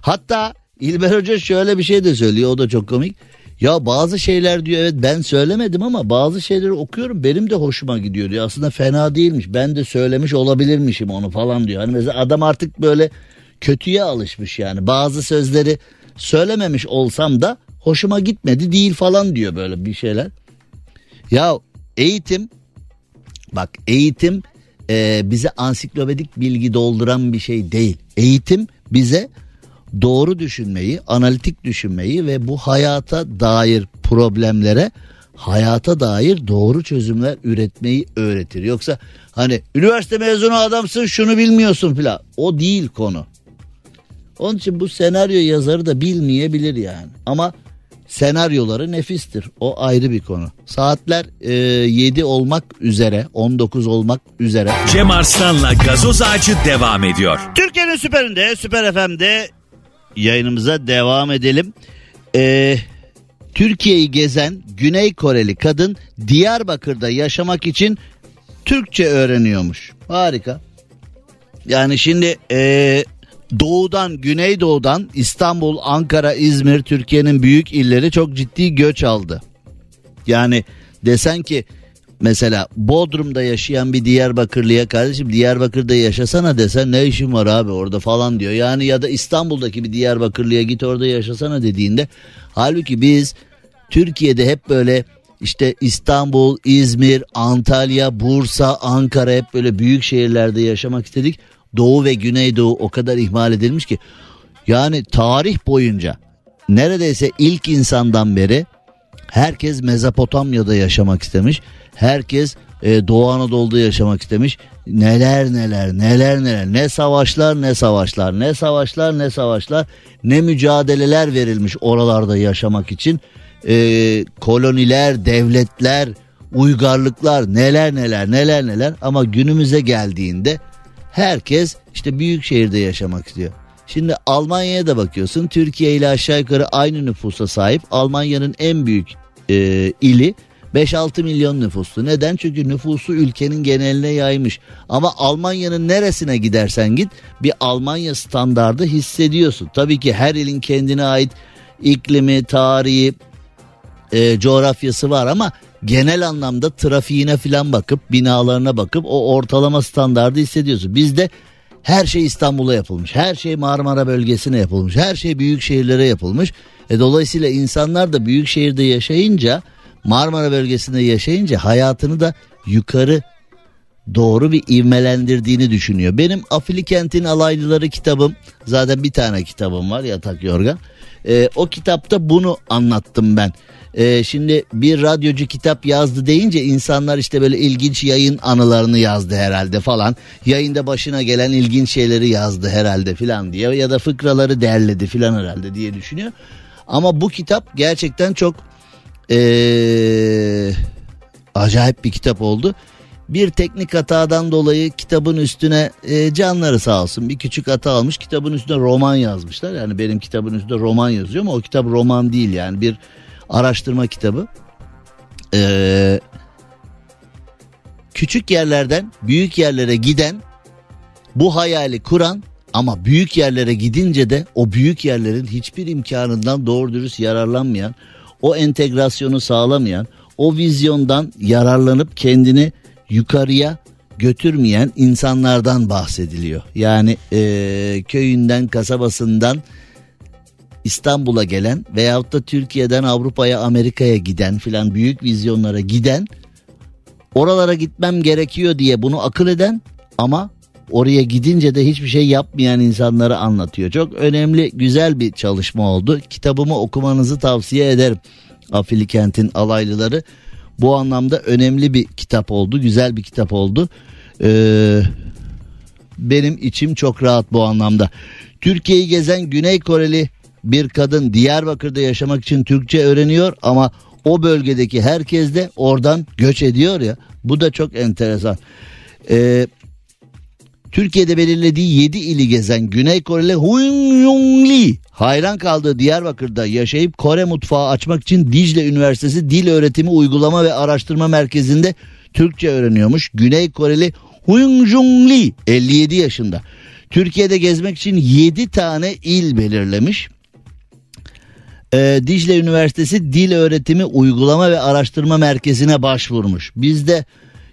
Hatta İlber Hoca şöyle bir şey de söylüyor o da çok komik. Ya bazı şeyler diyor evet ben söylemedim ama bazı şeyleri okuyorum benim de hoşuma gidiyor diyor. Aslında fena değilmiş ben de söylemiş olabilirmişim onu falan diyor. Hani mesela adam artık böyle kötüye alışmış yani bazı sözleri söylememiş olsam da hoşuma gitmedi değil falan diyor böyle bir şeyler. Ya eğitim bak eğitim e, bize ansiklopedik bilgi dolduran bir şey değil. Eğitim bize doğru düşünmeyi, analitik düşünmeyi ve bu hayata dair problemlere hayata dair doğru çözümler üretmeyi öğretir. Yoksa hani üniversite mezunu adamsın şunu bilmiyorsun filan o değil konu. Onun için bu senaryo yazarı da bilmeyebilir yani. Ama senaryoları nefistir. O ayrı bir konu. Saatler e, 7 olmak üzere, 19 olmak üzere. Cem Arslan'la gazoz ağacı devam ediyor. Türkiye'nin süperinde, Süper FM'de yayınımıza devam edelim. Ee, Türkiye'yi gezen Güney Koreli kadın Diyarbakır'da yaşamak için Türkçe öğreniyormuş. Harika. Yani şimdi ee, doğudan, güneydoğudan İstanbul, Ankara, İzmir Türkiye'nin büyük illeri çok ciddi göç aldı. Yani desen ki mesela Bodrum'da yaşayan bir Diyarbakırlıya kardeşim Diyarbakır'da yaşasana desen ne işin var abi orada falan diyor. Yani ya da İstanbul'daki bir Diyarbakırlıya git orada yaşasana dediğinde halbuki biz Türkiye'de hep böyle işte İstanbul, İzmir, Antalya, Bursa, Ankara hep böyle büyük şehirlerde yaşamak istedik. Doğu ve Güneydoğu o kadar ihmal edilmiş ki yani tarih boyunca neredeyse ilk insandan beri herkes Mezopotamya'da yaşamak istemiş. Herkes e, Doğu Anadolu'da yaşamak istemiş. Neler neler neler neler ne savaşlar ne savaşlar ne savaşlar ne savaşlar ne mücadeleler verilmiş oralarda yaşamak için. E, koloniler, devletler, uygarlıklar neler neler neler neler ama günümüze geldiğinde herkes işte büyük şehirde yaşamak istiyor. Şimdi Almanya'ya da bakıyorsun Türkiye ile aşağı yukarı aynı nüfusa sahip Almanya'nın en büyük e, ili 5-6 milyon nüfuslu. Neden? Çünkü nüfusu ülkenin geneline yaymış. Ama Almanya'nın neresine gidersen git bir Almanya standardı hissediyorsun. Tabii ki her ilin kendine ait iklimi, tarihi, e, coğrafyası var ama genel anlamda trafiğine falan bakıp binalarına bakıp o ortalama standardı hissediyorsun. Bizde her şey İstanbul'a yapılmış. Her şey Marmara bölgesine yapılmış. Her şey büyük şehirlere yapılmış. E, dolayısıyla insanlar da büyük şehirde yaşayınca Marmara bölgesinde yaşayınca hayatını da yukarı doğru bir ivmelendirdiğini düşünüyor. Benim Afili Alaylıları kitabım zaten bir tane kitabım var yatak yorgan. E, o kitapta bunu anlattım ben. E, şimdi bir radyocu kitap yazdı deyince insanlar işte böyle ilginç yayın anılarını yazdı herhalde falan. Yayında başına gelen ilginç şeyleri yazdı herhalde filan diye ya da fıkraları derledi filan herhalde diye düşünüyor. Ama bu kitap gerçekten çok ee, acayip bir kitap oldu. bir teknik hatadan dolayı kitabın üstüne e, canları sağ olsun bir küçük hata almış. Kitabın üstüne roman yazmışlar. Yani benim kitabın üstünde roman yazıyor ama o kitap roman değil yani bir araştırma kitabı. Ee, küçük yerlerden büyük yerlere giden bu hayali kuran ama büyük yerlere gidince de o büyük yerlerin hiçbir imkanından doğru dürüst yararlanmayan, o entegrasyonu sağlamayan, o vizyondan yararlanıp kendini yukarıya götürmeyen insanlardan bahsediliyor. Yani e, köyünden, kasabasından İstanbul'a gelen veyahut da Türkiye'den Avrupa'ya, Amerika'ya giden filan büyük vizyonlara giden oralara gitmem gerekiyor diye bunu akıl eden ama oraya gidince de hiçbir şey yapmayan insanları anlatıyor. Çok önemli, güzel bir çalışma oldu. Kitabımı okumanızı tavsiye ederim. Afili Kent'in alaylıları. Bu anlamda önemli bir kitap oldu, güzel bir kitap oldu. Ee, benim içim çok rahat bu anlamda. Türkiye'yi gezen Güney Koreli bir kadın Diyarbakır'da yaşamak için Türkçe öğreniyor ama o bölgedeki herkes de oradan göç ediyor ya. Bu da çok enteresan. Ee, Türkiye'de belirlediği 7 ili gezen Güney Koreli Huyung Yong Lee hayran kaldığı Diyarbakır'da yaşayıp Kore mutfağı açmak için Dicle Üniversitesi Dil Öğretimi Uygulama ve Araştırma Merkezi'nde Türkçe öğreniyormuş. Güney Koreli Huyung Jung Lee 57 yaşında. Türkiye'de gezmek için 7 tane il belirlemiş. Ee, Dicle Üniversitesi Dil Öğretimi Uygulama ve Araştırma Merkezi'ne başvurmuş. Bizde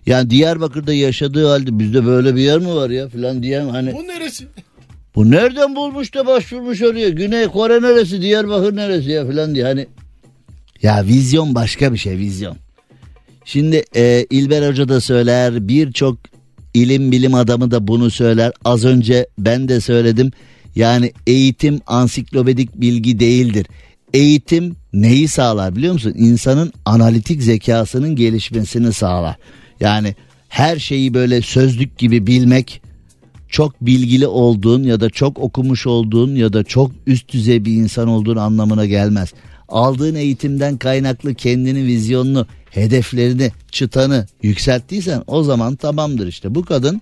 yani Diyarbakır'da yaşadığı halde bizde böyle bir yer mi var ya filan diyen hani Bu neresi? bu nereden bulmuş da başvurmuş oraya Güney Kore neresi Diyarbakır neresi ya filan diye hani ya vizyon başka bir şey vizyon. Şimdi e, İlber Hoca da söyler birçok ilim bilim adamı da bunu söyler az önce ben de söyledim yani eğitim ansiklopedik bilgi değildir. Eğitim neyi sağlar biliyor musun? İnsanın analitik zekasının gelişmesini sağlar. Yani her şeyi böyle sözlük gibi bilmek çok bilgili olduğun ya da çok okumuş olduğun ya da çok üst düzey bir insan olduğun anlamına gelmez. Aldığın eğitimden kaynaklı kendini vizyonunu, hedeflerini, çıtanı yükselttiysen o zaman tamamdır işte. Bu kadın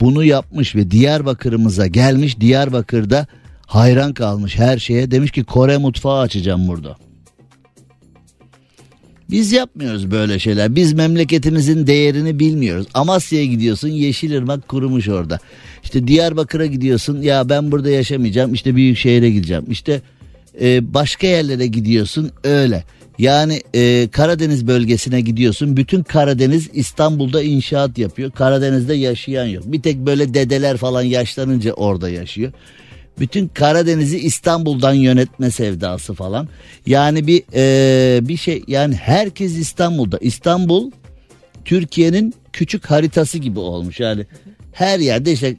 bunu yapmış ve Diyarbakır'ımıza gelmiş. Diyarbakır'da hayran kalmış her şeye. Demiş ki Kore mutfağı açacağım burada. Biz yapmıyoruz böyle şeyler. Biz memleketimizin değerini bilmiyoruz. Amasya'ya gidiyorsun Yeşilırmak kurumuş orada. İşte Diyarbakır'a gidiyorsun ya ben burada yaşamayacağım işte büyük şehre gideceğim. İşte e, başka yerlere gidiyorsun öyle. Yani e, Karadeniz bölgesine gidiyorsun. Bütün Karadeniz İstanbul'da inşaat yapıyor. Karadeniz'de yaşayan yok. Bir tek böyle dedeler falan yaşlanınca orada yaşıyor. Bütün Karadeniz'i İstanbul'dan yönetme sevdası falan. Yani bir e, bir şey yani herkes İstanbul'da. İstanbul Türkiye'nin küçük haritası gibi olmuş. Yani her yerde işte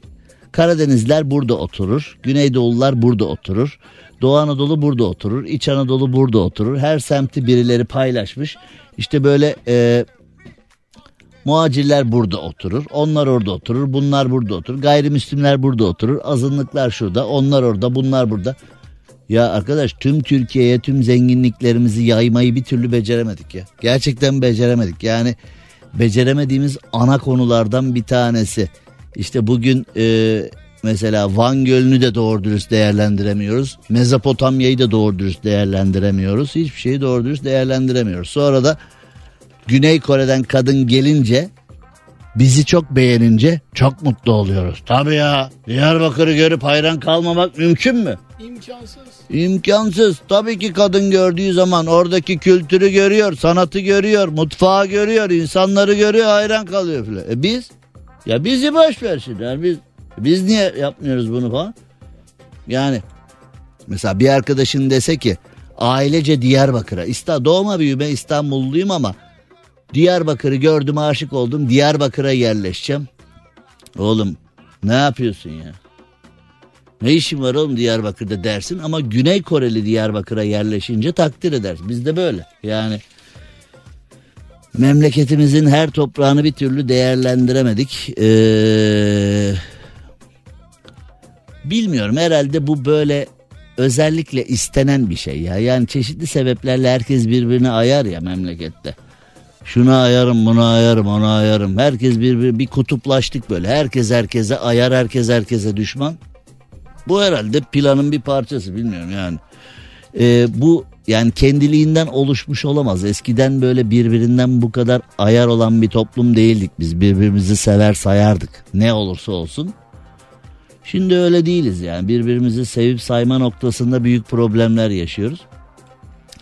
Karadenizler burada oturur. Güneydoğullar burada oturur. Doğu Anadolu burada oturur. İç Anadolu burada oturur. Her semti birileri paylaşmış. İşte böyle e, muhacirler burada oturur. Onlar orada oturur. Bunlar burada oturur. Gayrimüslimler burada oturur. Azınlıklar şurada. Onlar orada. Bunlar burada. Ya arkadaş tüm Türkiye'ye tüm zenginliklerimizi yaymayı bir türlü beceremedik ya. Gerçekten beceremedik. Yani beceremediğimiz ana konulardan bir tanesi. İşte bugün e, mesela Van Gölü'nü de doğru dürüst değerlendiremiyoruz. Mezopotamya'yı da doğru dürüst değerlendiremiyoruz. Hiçbir şeyi doğru dürüst değerlendiremiyoruz. Sonra da Güney Kore'den kadın gelince bizi çok beğenince çok mutlu oluyoruz. Tabii ya Diyarbakır'ı görüp hayran kalmamak mümkün mü? İmkansız. İmkansız. Tabii ki kadın gördüğü zaman oradaki kültürü görüyor, sanatı görüyor, mutfağı görüyor, insanları görüyor, hayran kalıyor filan. E biz? Ya bizi boş ver şimdi. Yani biz biz niye yapmıyoruz bunu falan? Yani mesela bir arkadaşın dese ki ailece Diyarbakır'a. İsta doğma büyüme İstanbulluyum ama Diyarbakır'ı gördüm aşık oldum. Diyarbakır'a yerleşeceğim. Oğlum ne yapıyorsun ya? Ne işin var oğlum Diyarbakır'da dersin ama Güney Koreli Diyarbakır'a yerleşince takdir edersin. Biz de böyle. Yani memleketimizin her toprağını bir türlü değerlendiremedik. Ee, bilmiyorum herhalde bu böyle özellikle istenen bir şey ya. Yani çeşitli sebeplerle herkes birbirine ayar ya memlekette. Şunu ayarım bunu ayarım onu ayarım. Herkes bir, bir, bir kutuplaştık böyle. Herkes herkese ayar herkes herkese düşman. Bu herhalde planın bir parçası bilmiyorum yani. Ee, bu yani kendiliğinden oluşmuş olamaz. Eskiden böyle birbirinden bu kadar ayar olan bir toplum değildik biz. Birbirimizi sever sayardık ne olursa olsun. Şimdi öyle değiliz yani birbirimizi sevip sayma noktasında büyük problemler yaşıyoruz.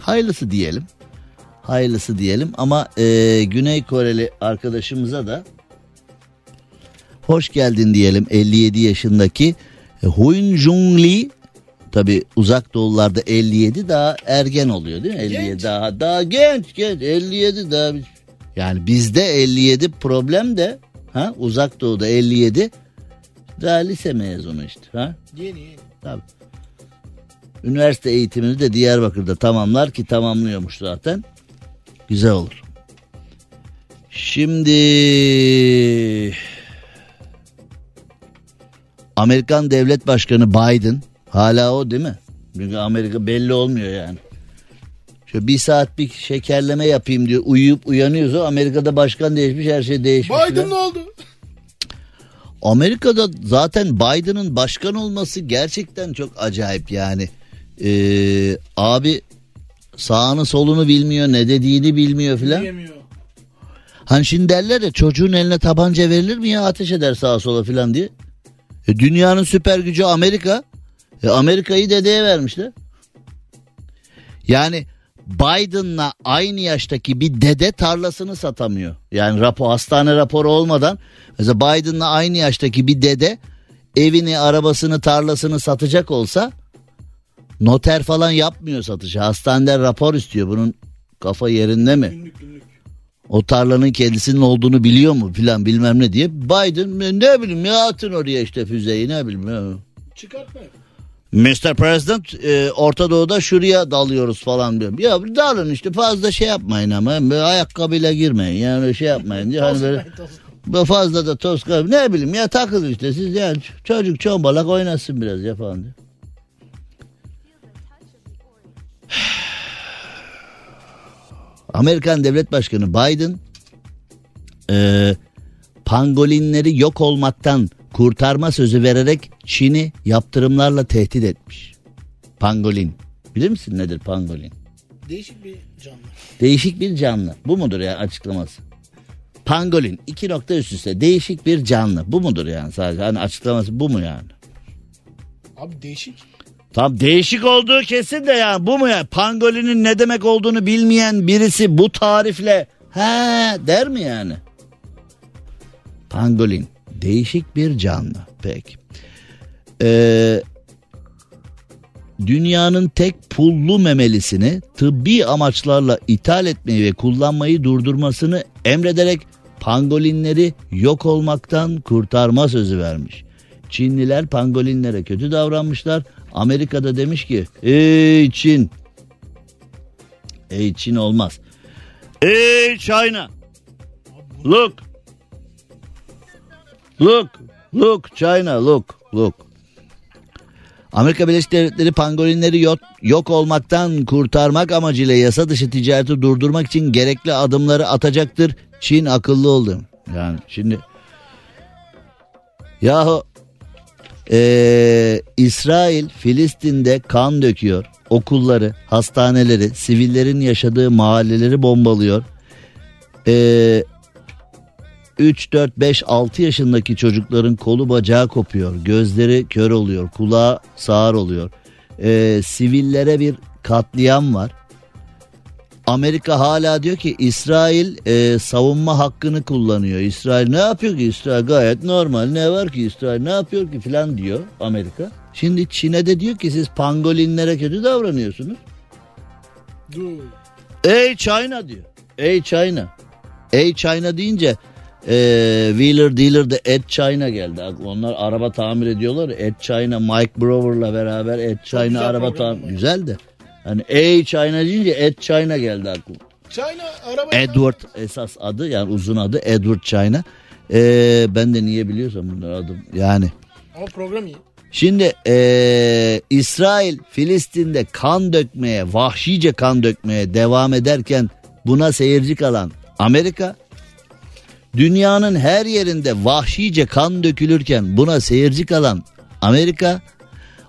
Hayırlısı diyelim. Hayırlısı diyelim ama e, Güney Koreli arkadaşımıza da hoş geldin diyelim 57 yaşındaki e, Huyun Jung Lee Tabi uzak doğularda 57 daha ergen oluyor değil mi? 57 Genç. daha daha genç genç 57 daha yani bizde 57 problem de ha uzak doğuda 57 daha lise mezunu işte ha. Yeni yeni. Tabii. Üniversite eğitimini de Diyarbakır'da tamamlar ki tamamlıyormuş zaten. Güzel olur. Şimdi Amerikan Devlet Başkanı Biden hala o değil mi? Çünkü Amerika belli olmuyor yani. Şöyle bir saat bir şekerleme yapayım diyor. Uyuyup uyanıyoruz. o Amerika'da başkan değişmiş her şey değişmiş. Biden ne oldu? Amerika'da zaten Biden'ın başkan olması gerçekten çok acayip yani. Ee, abi sağını solunu bilmiyor ne dediğini bilmiyor filan. Diyemiyor. Hani şimdi derler ya çocuğun eline tabanca verilir mi ya ateş eder sağa sola filan diye. E, dünyanın süper gücü Amerika. E, Amerika'yı dedeye vermişler. Yani Biden'la aynı yaştaki bir dede tarlasını satamıyor. Yani rapor, hastane raporu olmadan mesela Biden'la aynı yaştaki bir dede evini, arabasını, tarlasını satacak olsa noter falan yapmıyor satışı. Hastaneden rapor istiyor. Bunun kafa yerinde mi? Günlük günlük. O tarlanın kendisinin olduğunu biliyor mu filan bilmem ne diye. Biden ne bileyim ya atın oraya işte füzeyi ne bileyim ya. Çıkartma. Mr. President e, Orta Doğu'da şuraya dalıyoruz falan diyor. Ya dalın işte fazla şey yapmayın ama böyle ayakkabıyla girmeyin yani şey yapmayın. diye. Hani böyle fazla da toz kal- ne bileyim ya takılın işte siz yani çocuk çombalak oynasın biraz ya falan diyor. Amerikan Devlet Başkanı Biden e, pangolinleri yok olmaktan kurtarma sözü vererek Çin'i yaptırımlarla tehdit etmiş. Pangolin. Bilir misin nedir pangolin? Değişik bir canlı. Değişik bir canlı. Bu mudur yani açıklaması? Pangolin. iki nokta üst üste. Değişik bir canlı. Bu mudur yani sadece? Hani açıklaması bu mu yani? Abi değişik. Tam değişik olduğu kesin de yani bu mu ya? Pangolinin ne demek olduğunu bilmeyen birisi bu tarifle he der mi yani? Pangolin değişik bir canlı. Peki. Ee, dünyanın tek pullu memelisini tıbbi amaçlarla ithal etmeyi ve kullanmayı durdurmasını emrederek pangolinleri yok olmaktan kurtarma sözü vermiş. Çinliler pangolinlere kötü davranmışlar. Amerika'da demiş ki ey Çin ey Çin olmaz. Ey China look look look China look look Amerika Birleşik Devletleri pangolinleri yok, yok olmaktan kurtarmak amacıyla yasa dışı ticareti durdurmak için gerekli adımları atacaktır. Çin akıllı oldu. Yani şimdi yahu ee, İsrail Filistin'de kan döküyor. Okulları, hastaneleri, sivillerin yaşadığı mahalleleri bombalıyor. Ee, 3, 4, 5, 6 yaşındaki çocukların kolu bacağı kopuyor. Gözleri kör oluyor. Kulağı sağır oluyor. Ee, sivillere bir katliam var. Amerika hala diyor ki İsrail e, savunma hakkını kullanıyor. İsrail ne yapıyor ki? İsrail gayet normal. Ne var ki İsrail ne yapıyor ki filan diyor Amerika. Şimdi Çin'e de diyor ki siz pangolinlere kötü davranıyorsunuz. Dur. Ey China diyor. Ey China. Ey China deyince e, Wheeler Dealer'da Ed China geldi. Onlar araba tamir ediyorlar. Ed China Mike Brower'la beraber Ed China araba tamir. Güzel de. Hani Ey China deyince Ed China geldi aklıma. China araba. Edward esas adı yani uzun adı Edward China. Ee, ben de niye biliyorsam bunlar adım yani. Ama program iyi. Şimdi ee, İsrail Filistin'de kan dökmeye, vahşice kan dökmeye devam ederken buna seyirci kalan Amerika dünyanın her yerinde vahşice kan dökülürken buna seyirci kalan Amerika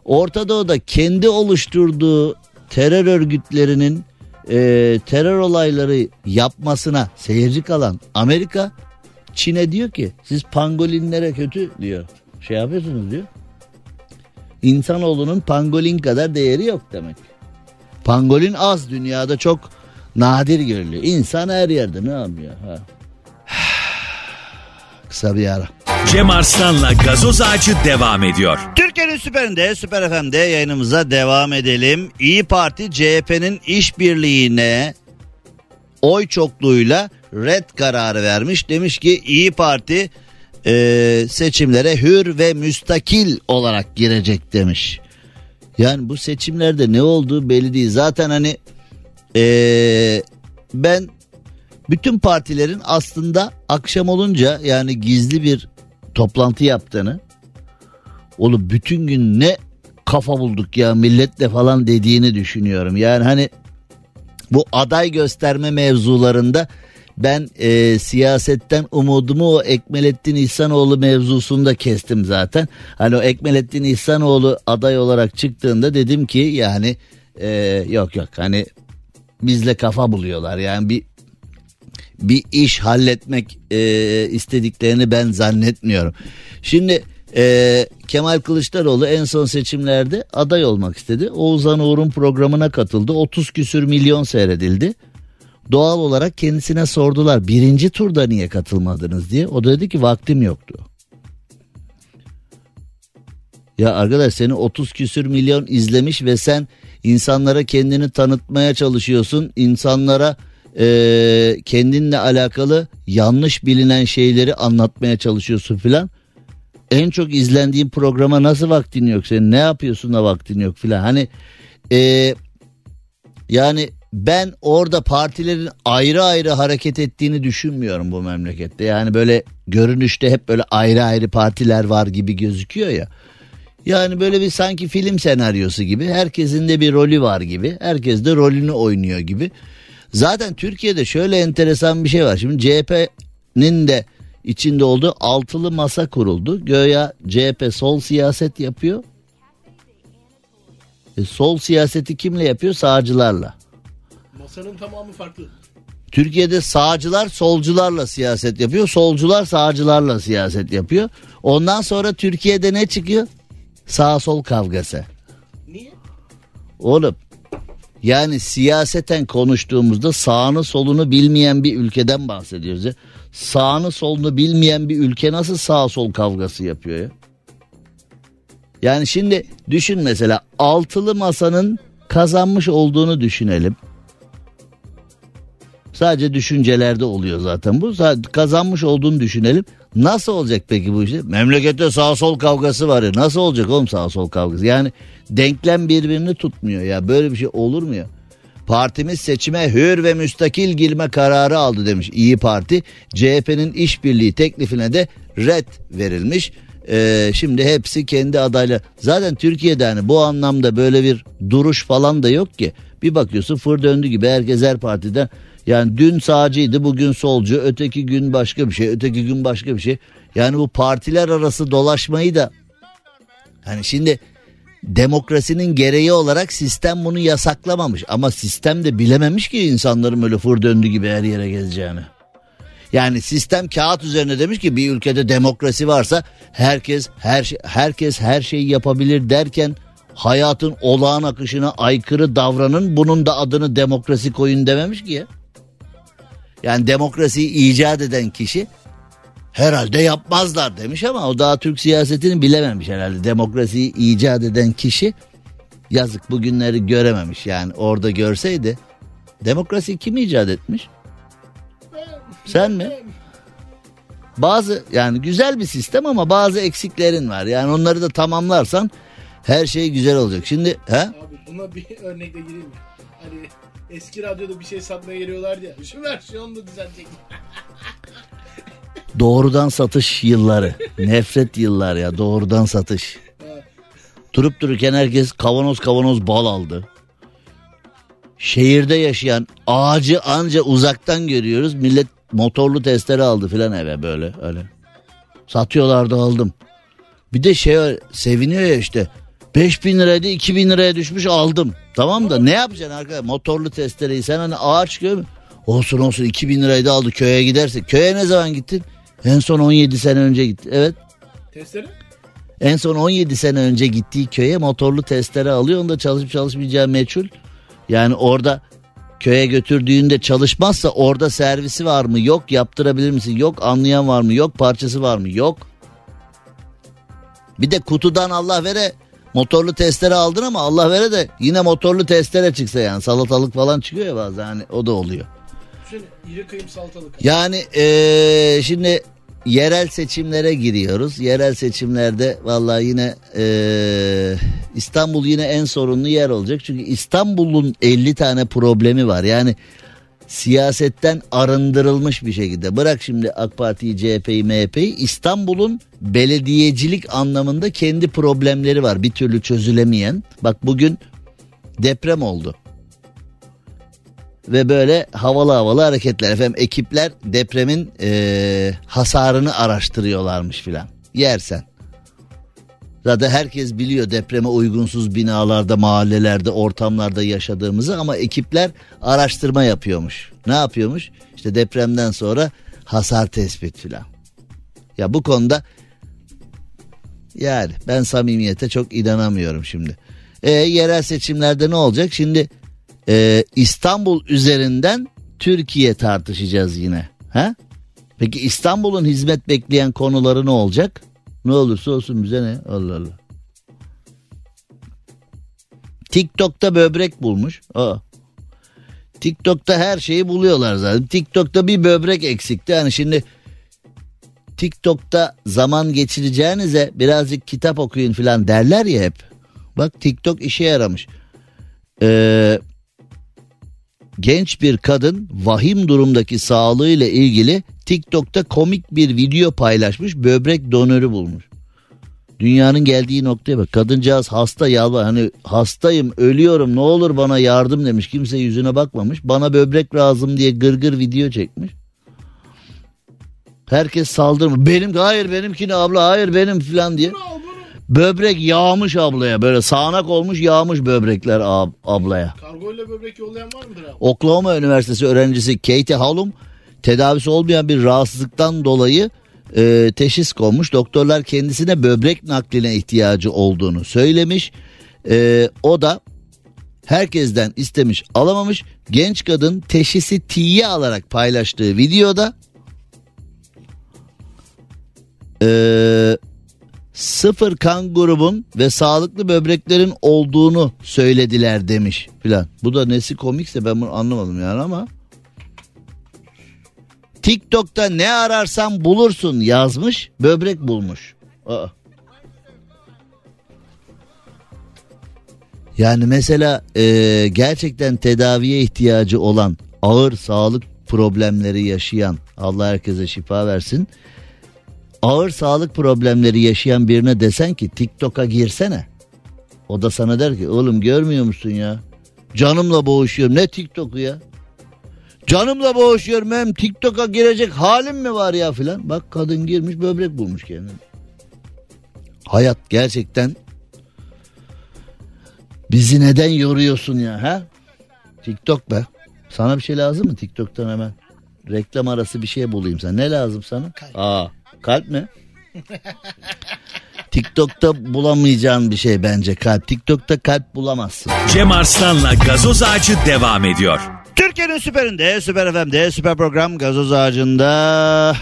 Orta Doğu'da kendi oluşturduğu terör örgütlerinin e, terör olayları yapmasına seyirci kalan Amerika Çin'e diyor ki siz pangolinlere kötü diyor. Şey yapıyorsunuz diyor. İnsanoğlunun pangolin kadar değeri yok demek. Pangolin az dünyada çok nadir görülüyor. İnsan her yerde ne yapıyor? Ha. Kısa bir ara. Cem Arslan'la gazoz ağacı devam ediyor. Türkiye'nin süperinde, Süper FM'de yayınımıza devam edelim. İyi Parti CHP'nin işbirliğine oy çokluğuyla red kararı vermiş. Demiş ki İyi Parti e, seçimlere hür ve müstakil olarak girecek demiş. Yani bu seçimlerde ne olduğu belli değil. Zaten hani e, ben bütün partilerin aslında akşam olunca yani gizli bir toplantı yaptığını oğlum bütün gün ne kafa bulduk ya milletle falan dediğini düşünüyorum. Yani hani bu aday gösterme mevzularında ben e, siyasetten umudumu o Ekmelettin İhsanoğlu mevzusunda kestim zaten. Hani o Ekmelettin İhsanoğlu aday olarak çıktığında dedim ki yani e, yok yok hani bizle kafa buluyorlar. Yani bir bir iş halletmek e, istediklerini ben zannetmiyorum. Şimdi e, Kemal Kılıçdaroğlu en son seçimlerde aday olmak istedi. Oğuzhan Uğur'un programına katıldı. 30 küsür milyon seyredildi. Doğal olarak kendisine sordular birinci turda niye katılmadınız diye. O da dedi ki vaktim yoktu. Ya arkadaş seni 30 küsür milyon izlemiş ve sen insanlara kendini tanıtmaya çalışıyorsun. İnsanlara e, kendinle alakalı yanlış bilinen şeyleri anlatmaya çalışıyorsun filan. En çok izlendiğin programa nasıl vaktin yok senin ne yapıyorsun da vaktin yok filan. Hani e, yani ben orada partilerin ayrı ayrı hareket ettiğini düşünmüyorum bu memlekette. Yani böyle görünüşte hep böyle ayrı ayrı partiler var gibi gözüküyor ya. Yani böyle bir sanki film senaryosu gibi herkesin de bir rolü var gibi. Herkes de rolünü oynuyor gibi. Zaten Türkiye'de şöyle enteresan bir şey var. Şimdi CHP'nin de içinde olduğu altılı masa kuruldu. Göya CHP sol siyaset yapıyor. E, sol siyaseti kimle yapıyor? Sağcılarla. Masanın tamamı farklı. Türkiye'de sağcılar solcularla siyaset yapıyor. Solcular sağcılarla siyaset yapıyor. Ondan sonra Türkiye'de ne çıkıyor? Sağ sol kavgası. Niye? Oğlum yani siyaseten konuştuğumuzda sağını solunu bilmeyen bir ülkeden bahsediyoruz ya. Sağını solunu bilmeyen bir ülke nasıl sağ sol kavgası yapıyor ya? Yani şimdi düşün mesela altılı masanın kazanmış olduğunu düşünelim. Sadece düşüncelerde oluyor zaten bu. Kazanmış olduğunu düşünelim. Nasıl olacak peki bu işte? Memlekette sağ sol kavgası var ya. Nasıl olacak oğlum sağ sol kavgası? Yani denklem birbirini tutmuyor ya. Böyle bir şey olur mu ya? Partimiz seçime hür ve müstakil girme kararı aldı demiş İyi Parti. CHP'nin işbirliği teklifine de red verilmiş. Ee, şimdi hepsi kendi adayla. Zaten Türkiye'de hani bu anlamda böyle bir duruş falan da yok ki. Bir bakıyorsun fır döndü gibi herkes her partiden yani dün sağcıydı bugün solcu öteki gün başka bir şey öteki gün başka bir şey. Yani bu partiler arası dolaşmayı da hani şimdi demokrasinin gereği olarak sistem bunu yasaklamamış. Ama sistem de bilememiş ki insanların böyle fır döndü gibi her yere gezeceğini. Yani sistem kağıt üzerine demiş ki bir ülkede demokrasi varsa herkes her şey, herkes her şeyi yapabilir derken hayatın olağan akışına aykırı davranın bunun da adını demokrasi koyun dememiş ki ya. Yani demokrasiyi icat eden kişi herhalde yapmazlar demiş ama o daha Türk siyasetini bilememiş herhalde. Demokrasiyi icat eden kişi yazık bugünleri görememiş yani orada görseydi. Demokrasiyi kim icat etmiş? Sen mi? Bazı yani güzel bir sistem ama bazı eksiklerin var. Yani onları da tamamlarsan her şey güzel olacak. Şimdi he? Abi buna bir örnekle gireyim? Hani eski radyoda bir şey satmaya geliyorlardı ya. Şu versiyonu da düzeltecek. Doğrudan satış yılları. Nefret yıllar ya doğrudan satış. Durup dururken herkes kavanoz kavanoz bal aldı. Şehirde yaşayan ağacı anca uzaktan görüyoruz. Millet motorlu testere aldı filan eve böyle öyle. Satıyorlardı aldım. Bir de şey seviniyor ya işte. 5000 liraydı 2000 liraya düşmüş aldım. Tamam da ne yapacaksın arkadaş motorlu testereyi sen hani ağır çıkıyor mu? Olsun olsun 2000 lirayı da aldı köye gidersek. Köye ne zaman gittin? En son 17 sene önce gitti. Evet Testere? en son 17 sene önce gittiği köye motorlu testere alıyor. Onda çalışıp çalışmayacağı meçhul. Yani orada köye götürdüğünde çalışmazsa orada servisi var mı? Yok. Yaptırabilir misin? Yok. Anlayan var mı? Yok. Parçası var mı? Yok. Bir de kutudan Allah vere motorlu testere aldın ama Allah vere de yine motorlu testere çıksa yani salatalık falan çıkıyor ya bazen hani o da oluyor. Düşünün iri kıyım salatalık. Yani eee, şimdi yerel seçimlere giriyoruz. Yerel seçimlerde vallahi yine eee, İstanbul yine en sorunlu yer olacak. Çünkü İstanbul'un 50 tane problemi var. Yani siyasetten arındırılmış bir şekilde. Bırak şimdi AK Parti'yi, CHP'yi, MHP'yi. İstanbul'un belediyecilik anlamında kendi problemleri var. Bir türlü çözülemeyen. Bak bugün deprem oldu ve böyle havalı havalı hareketler. Efendim ekipler depremin eee, hasarını araştırıyorlarmış filan. Yersen. Zaten herkes biliyor depreme uygunsuz binalarda, mahallelerde, ortamlarda yaşadığımızı ama ekipler araştırma yapıyormuş. Ne yapıyormuş? İşte depremden sonra hasar tespit filan. Ya bu konuda yani ben samimiyete çok inanamıyorum şimdi. E, yerel seçimlerde ne olacak? Şimdi e, İstanbul üzerinden Türkiye tartışacağız yine. Ha? Peki İstanbul'un hizmet bekleyen konuları ne olacak? Ne olursa olsun bize ne? Allah Allah. TikTok'ta böbrek bulmuş. Aa. TikTok'ta her şeyi buluyorlar zaten. TikTok'ta bir böbrek eksikti. Yani şimdi TikTok'ta zaman geçireceğinize birazcık kitap okuyun falan derler ya hep. Bak TikTok işe yaramış. Ee, genç bir kadın vahim durumdaki sağlığıyla ilgili TikTok'ta komik bir video paylaşmış böbrek donörü bulmuş. Dünyanın geldiği noktaya bak kadıncağız hasta yalvar hani hastayım ölüyorum ne olur bana yardım demiş kimse yüzüne bakmamış bana böbrek lazım diye gırgır video çekmiş. Herkes saldırmış benim hayır benimkini abla hayır benim falan diye. Böbrek yağmış ablaya böyle sağanak olmuş yağmış böbrekler ab- ablaya. Kargoyla böbrek yollayan var mıdır abi? Oklahoma Üniversitesi öğrencisi Katie Halum tedavisi olmayan bir rahatsızlıktan dolayı e, teşhis konmuş. Doktorlar kendisine böbrek nakline ihtiyacı olduğunu söylemiş. E, o da herkesten istemiş alamamış. Genç kadın teşhisi tiye alarak paylaştığı videoda e, sıfır kan grubun ve sağlıklı böbreklerin olduğunu söylediler demiş filan. Bu da nesi komikse ben bunu anlamadım yani ama. TikTok'ta ne ararsan bulursun yazmış böbrek bulmuş. Aa. Yani mesela e, gerçekten tedaviye ihtiyacı olan ağır sağlık problemleri yaşayan Allah herkese şifa versin ağır sağlık problemleri yaşayan birine desen ki TikTok'a girsene. O da sana der ki oğlum görmüyor musun ya? Canımla boğuşuyorum ne TikTok'u ya? Canımla boğuşuyorum hem TikTok'a girecek halim mi var ya filan. Bak kadın girmiş böbrek bulmuş kendini. Hayat gerçekten bizi neden yoruyorsun ya ha? TikTok be. Sana bir şey lazım mı TikTok'tan hemen? Reklam arası bir şey bulayım sana. Ne lazım sana? Kalp. Aa, kalp mi? TikTok'ta bulamayacağın bir şey bence kalp. TikTok'ta kalp bulamazsın. Cem Arslan'la gazoz ağacı devam ediyor. Türkiye'nin süperinde, süper FM'de, süper program gazoz ağacında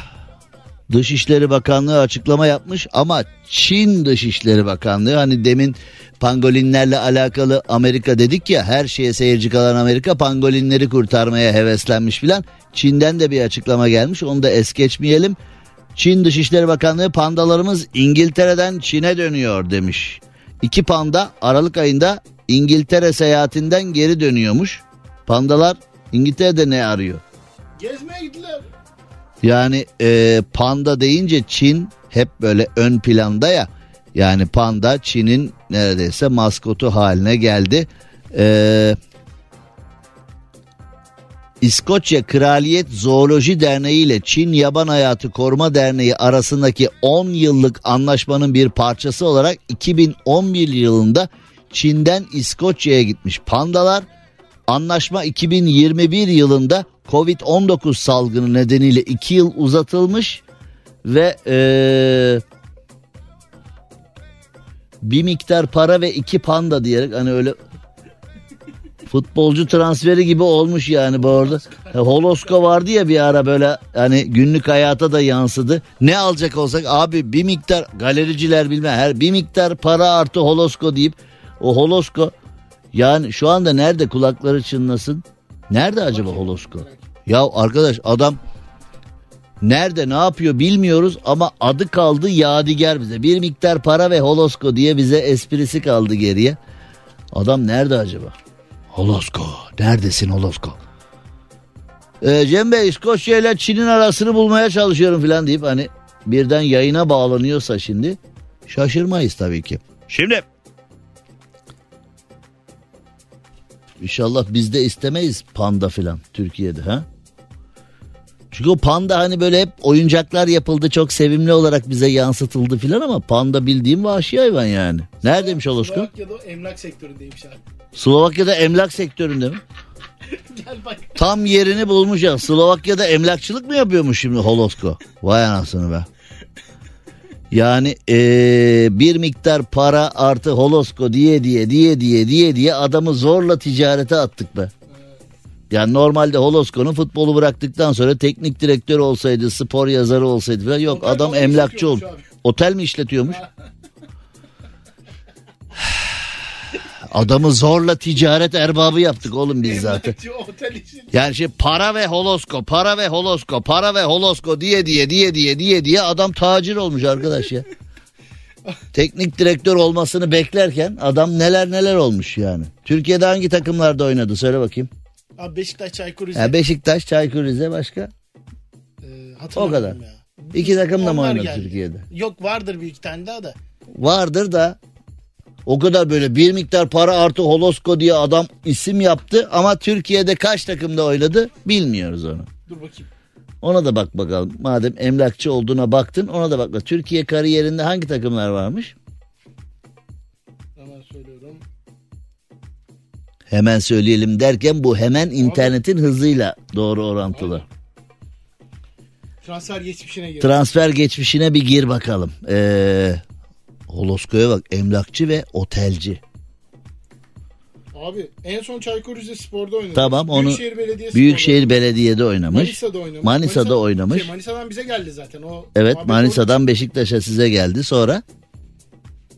Dışişleri Bakanlığı açıklama yapmış ama Çin Dışişleri Bakanlığı hani demin pangolinlerle alakalı Amerika dedik ya her şeye seyirci kalan Amerika pangolinleri kurtarmaya heveslenmiş filan. Çin'den de bir açıklama gelmiş onu da es geçmeyelim. Çin Dışişleri Bakanlığı pandalarımız İngiltere'den Çin'e dönüyor demiş. İki panda Aralık ayında İngiltere seyahatinden geri dönüyormuş. Pandalar İngiltere'de ne arıyor? Gezmeye gittiler. Yani e, panda deyince Çin hep böyle ön planda ya. Yani panda Çin'in neredeyse maskotu haline geldi. E, İskoçya Kraliyet Zooloji Derneği ile Çin Yaban Hayatı Koruma Derneği arasındaki 10 yıllık anlaşmanın bir parçası olarak 2011 yılında Çin'den İskoçya'ya gitmiş pandalar. Anlaşma 2021 yılında Covid-19 salgını nedeniyle 2 yıl uzatılmış ve ee, bir miktar para ve iki panda diyerek hani öyle futbolcu transferi gibi olmuş yani bu arada. E, Holosko vardı ya bir ara böyle hani günlük hayata da yansıdı. Ne alacak olsak abi bir miktar galericiler bilmem her bir miktar para artı Holosko deyip o Holosko yani şu anda nerede kulakları çınlasın? Nerede acaba Holosko? Ya arkadaş adam Nerede ne yapıyor bilmiyoruz ama adı kaldı yadigar bize. Bir miktar para ve holosko diye bize esprisi kaldı geriye. Adam nerede acaba? Holosko. Neredesin Holosko? Ee, Cem Bey İskoçya ile Çin'in arasını bulmaya çalışıyorum falan deyip hani birden yayına bağlanıyorsa şimdi şaşırmayız tabii ki. Şimdi İnşallah biz de istemeyiz panda filan Türkiye'de ha? Çünkü o panda hani böyle hep oyuncaklar yapıldı çok sevimli olarak bize yansıtıldı filan ama panda bildiğim vahşi hayvan yani. Neredeymiş Holosko? Slovakya'da emlak sektöründeymiş abi. Slovakya'da emlak sektöründe mi? Gel bak. Tam yerini bulmuş ya. Slovakya'da emlakçılık mı yapıyormuş şimdi Holosko? Vay anasını be. Yani ee, bir miktar para artı Holosko diye diye diye diye diye diye adamı zorla ticarete attık be. Yani normalde Holosko'nun futbolu bıraktıktan sonra teknik direktör olsaydı, spor yazarı olsaydı falan yok Otel adam emlakçı oldu. Otel mi işletiyormuş? Adamı zorla ticaret erbabı yaptık oğlum biz zaten. Yani şey para ve holosko, para ve holosko, para ve holosko diye diye diye diye diye diye adam tacir olmuş arkadaş ya. Teknik direktör olmasını beklerken adam neler neler olmuş yani. Türkiye'de hangi takımlarda oynadı söyle bakayım. Abi Beşiktaş Çaykur Rize. Ha, Beşiktaş, Çaykur Rize başka. Ee, O kadar. Ya. İki takım da mı oynadı geldi. Türkiye'de? Yok vardır bir iki tane daha da. Vardır da o kadar böyle bir miktar para artı holosko diye adam isim yaptı ama Türkiye'de kaç takımda oynadı bilmiyoruz onu. Dur bakayım. Ona da bak bakalım. Madem emlakçı olduğuna baktın ona da bak. Türkiye kariyerinde hangi takımlar varmış? Hemen söylüyorum. Hemen söyleyelim derken bu hemen internetin hızıyla doğru orantılı. Transfer geçmişine gir. Transfer geçmişine bir gir bakalım. Ee, Holosko'ya bak emlakçı ve otelci. Abi en son Çaykur Rizespor'da oynadı. Tamam, onu Büyükşehir Belediyesi'nde Büyükşehir Belediye'de oynamış. Manisa'da oynamış. Manisa'da Manisa- oynamış. Şey, Manisa'dan bize geldi zaten. O Evet Manisa'dan Beşiktaş'a size geldi. Sonra.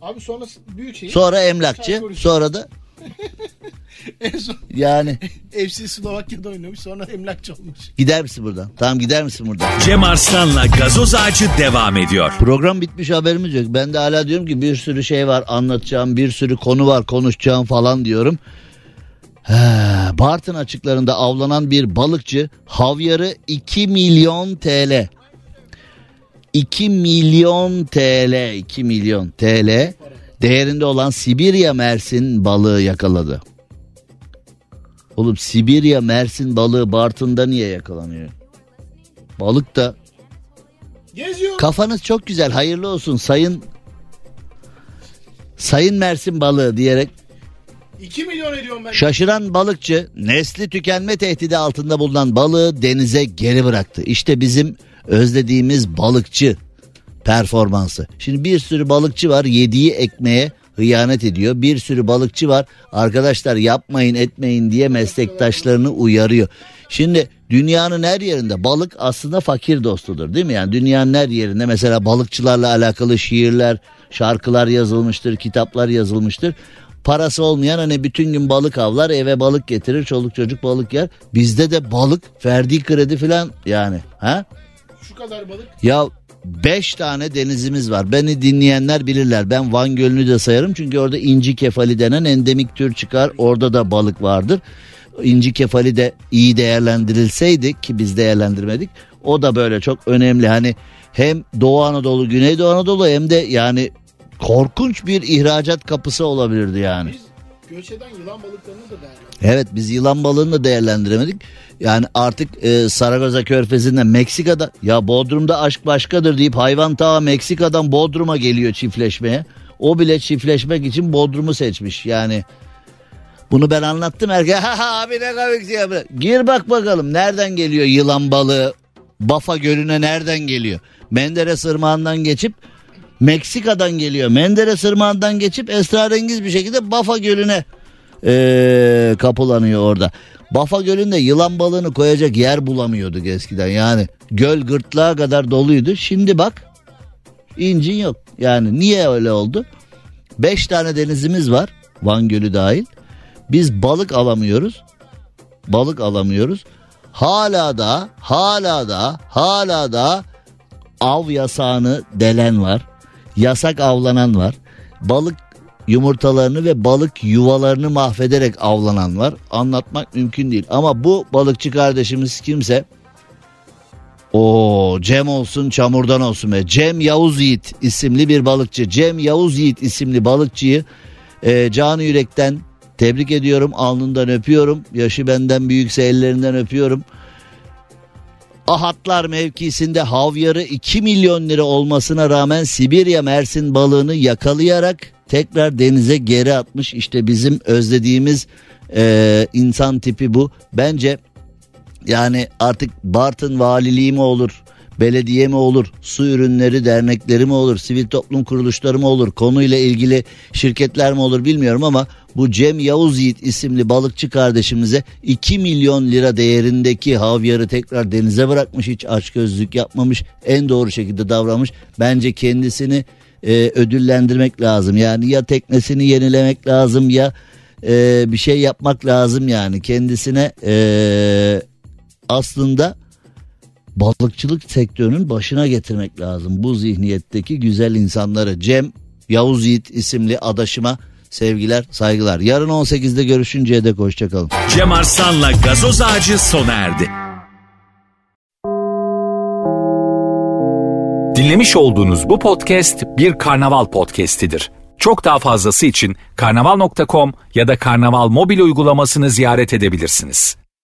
Abi sonra Büyükşehir. sonra emlakçı, sonra da En son yani FC Slovakya'da oynamış sonra emlakçı olmuş. gider misin buradan? Tamam gider misin buradan? Cem Arslan'la gazoz ağacı devam ediyor. Program bitmiş haberimiz yok. Ben de hala diyorum ki bir sürü şey var anlatacağım, bir sürü konu var konuşacağım falan diyorum. He, Bartın açıklarında avlanan bir balıkçı havyarı 2 milyon TL. 2 milyon TL, 2 milyon TL değerinde olan Sibirya Mersin balığı yakaladı. Oğlum Sibirya Mersin balığı Bartın'da niye yakalanıyor? Balık da Geziyor. Kafanız çok güzel hayırlı olsun sayın Sayın Mersin balığı diyerek 2 milyon ediyorum ben. şaşıran balıkçı nesli tükenme tehdidi altında bulunan balığı denize geri bıraktı. İşte bizim özlediğimiz balıkçı performansı. Şimdi bir sürü balıkçı var yediği ekmeğe hıyanet ediyor. Bir sürü balıkçı var arkadaşlar yapmayın etmeyin diye meslektaşlarını uyarıyor. Şimdi dünyanın her yerinde balık aslında fakir dostudur değil mi? Yani dünyanın her yerinde mesela balıkçılarla alakalı şiirler, şarkılar yazılmıştır, kitaplar yazılmıştır. Parası olmayan hani bütün gün balık avlar eve balık getirir çoluk çocuk balık yer. Bizde de balık verdiği kredi falan yani ha? Şu kadar balık. Ya 5 tane denizimiz var. Beni dinleyenler bilirler. Ben Van Gölü'nü de sayarım. Çünkü orada inci kefali denen endemik tür çıkar. Orada da balık vardır. İnci kefali de iyi değerlendirilseydi ki biz değerlendirmedik. O da böyle çok önemli. Hani hem Doğu Anadolu, Güneydoğu Anadolu hem de yani korkunç bir ihracat kapısı olabilirdi yani. Biz göç eden yılan balıklarını da değerlendirelim. Evet biz yılan balığını da değerlendiremedik. Yani artık e, Saragoza Körfezi'nde Meksika'da ya Bodrum'da aşk başkadır deyip hayvan ta Meksika'dan Bodrum'a geliyor çiftleşmeye. O bile çiftleşmek için Bodrum'u seçmiş yani. Bunu ben anlattım herkese. Abi ne komik ya. Gir bak bakalım nereden geliyor yılan balığı. Bafa Gölü'ne nereden geliyor? Menderes Irmağı'ndan geçip Meksika'dan geliyor. Menderes Irmağı'ndan geçip esrarengiz bir şekilde Bafa Gölü'ne ee, kapılanıyor orada. Bafa Gölü'nde yılan balığını koyacak yer bulamıyorduk eskiden. Yani göl gırtlağa kadar doluydu. Şimdi bak incin yok. Yani niye öyle oldu? Beş tane denizimiz var. Van Gölü dahil. Biz balık alamıyoruz. Balık alamıyoruz. Hala da hala da hala da av yasağını delen var. Yasak avlanan var. Balık yumurtalarını ve balık yuvalarını mahvederek avlanan var. Anlatmak mümkün değil. Ama bu balıkçı kardeşimiz kimse o Cem olsun çamurdan olsun be. Cem Yavuz Yiğit isimli bir balıkçı. Cem Yavuz Yiğit isimli balıkçıyı e, canı yürekten tebrik ediyorum. Alnından öpüyorum. Yaşı benden büyükse ellerinden öpüyorum. Ahatlar mevkisinde havyarı 2 milyon lira olmasına rağmen Sibirya Mersin balığını yakalayarak tekrar denize geri atmış. İşte bizim özlediğimiz e, insan tipi bu. Bence yani artık Bartın valiliği mi olur, belediye mi olur, su ürünleri dernekleri mi olur, sivil toplum kuruluşları mı olur, konuyla ilgili şirketler mi olur bilmiyorum ama bu Cem Yavuz Yiğit isimli balıkçı kardeşimize 2 milyon lira değerindeki havyarı tekrar denize bırakmış hiç açgözlük yapmamış en doğru şekilde davranmış. Bence kendisini e, ödüllendirmek lazım. Yani ya teknesini yenilemek lazım ya e, bir şey yapmak lazım yani. Kendisine e, aslında balıkçılık sektörünün başına getirmek lazım. Bu zihniyetteki güzel insanları Cem Yavuz Yiğit isimli adaşıma sevgiler saygılar yarın 18'de görüşünceye dek hoşçakalın. Cem Arslan'la gazoz ağacı sona erdi. Dinlemiş olduğunuz bu podcast bir karnaval podcastidir. Çok daha fazlası için karnaval.com ya da karnaval mobil uygulamasını ziyaret edebilirsiniz.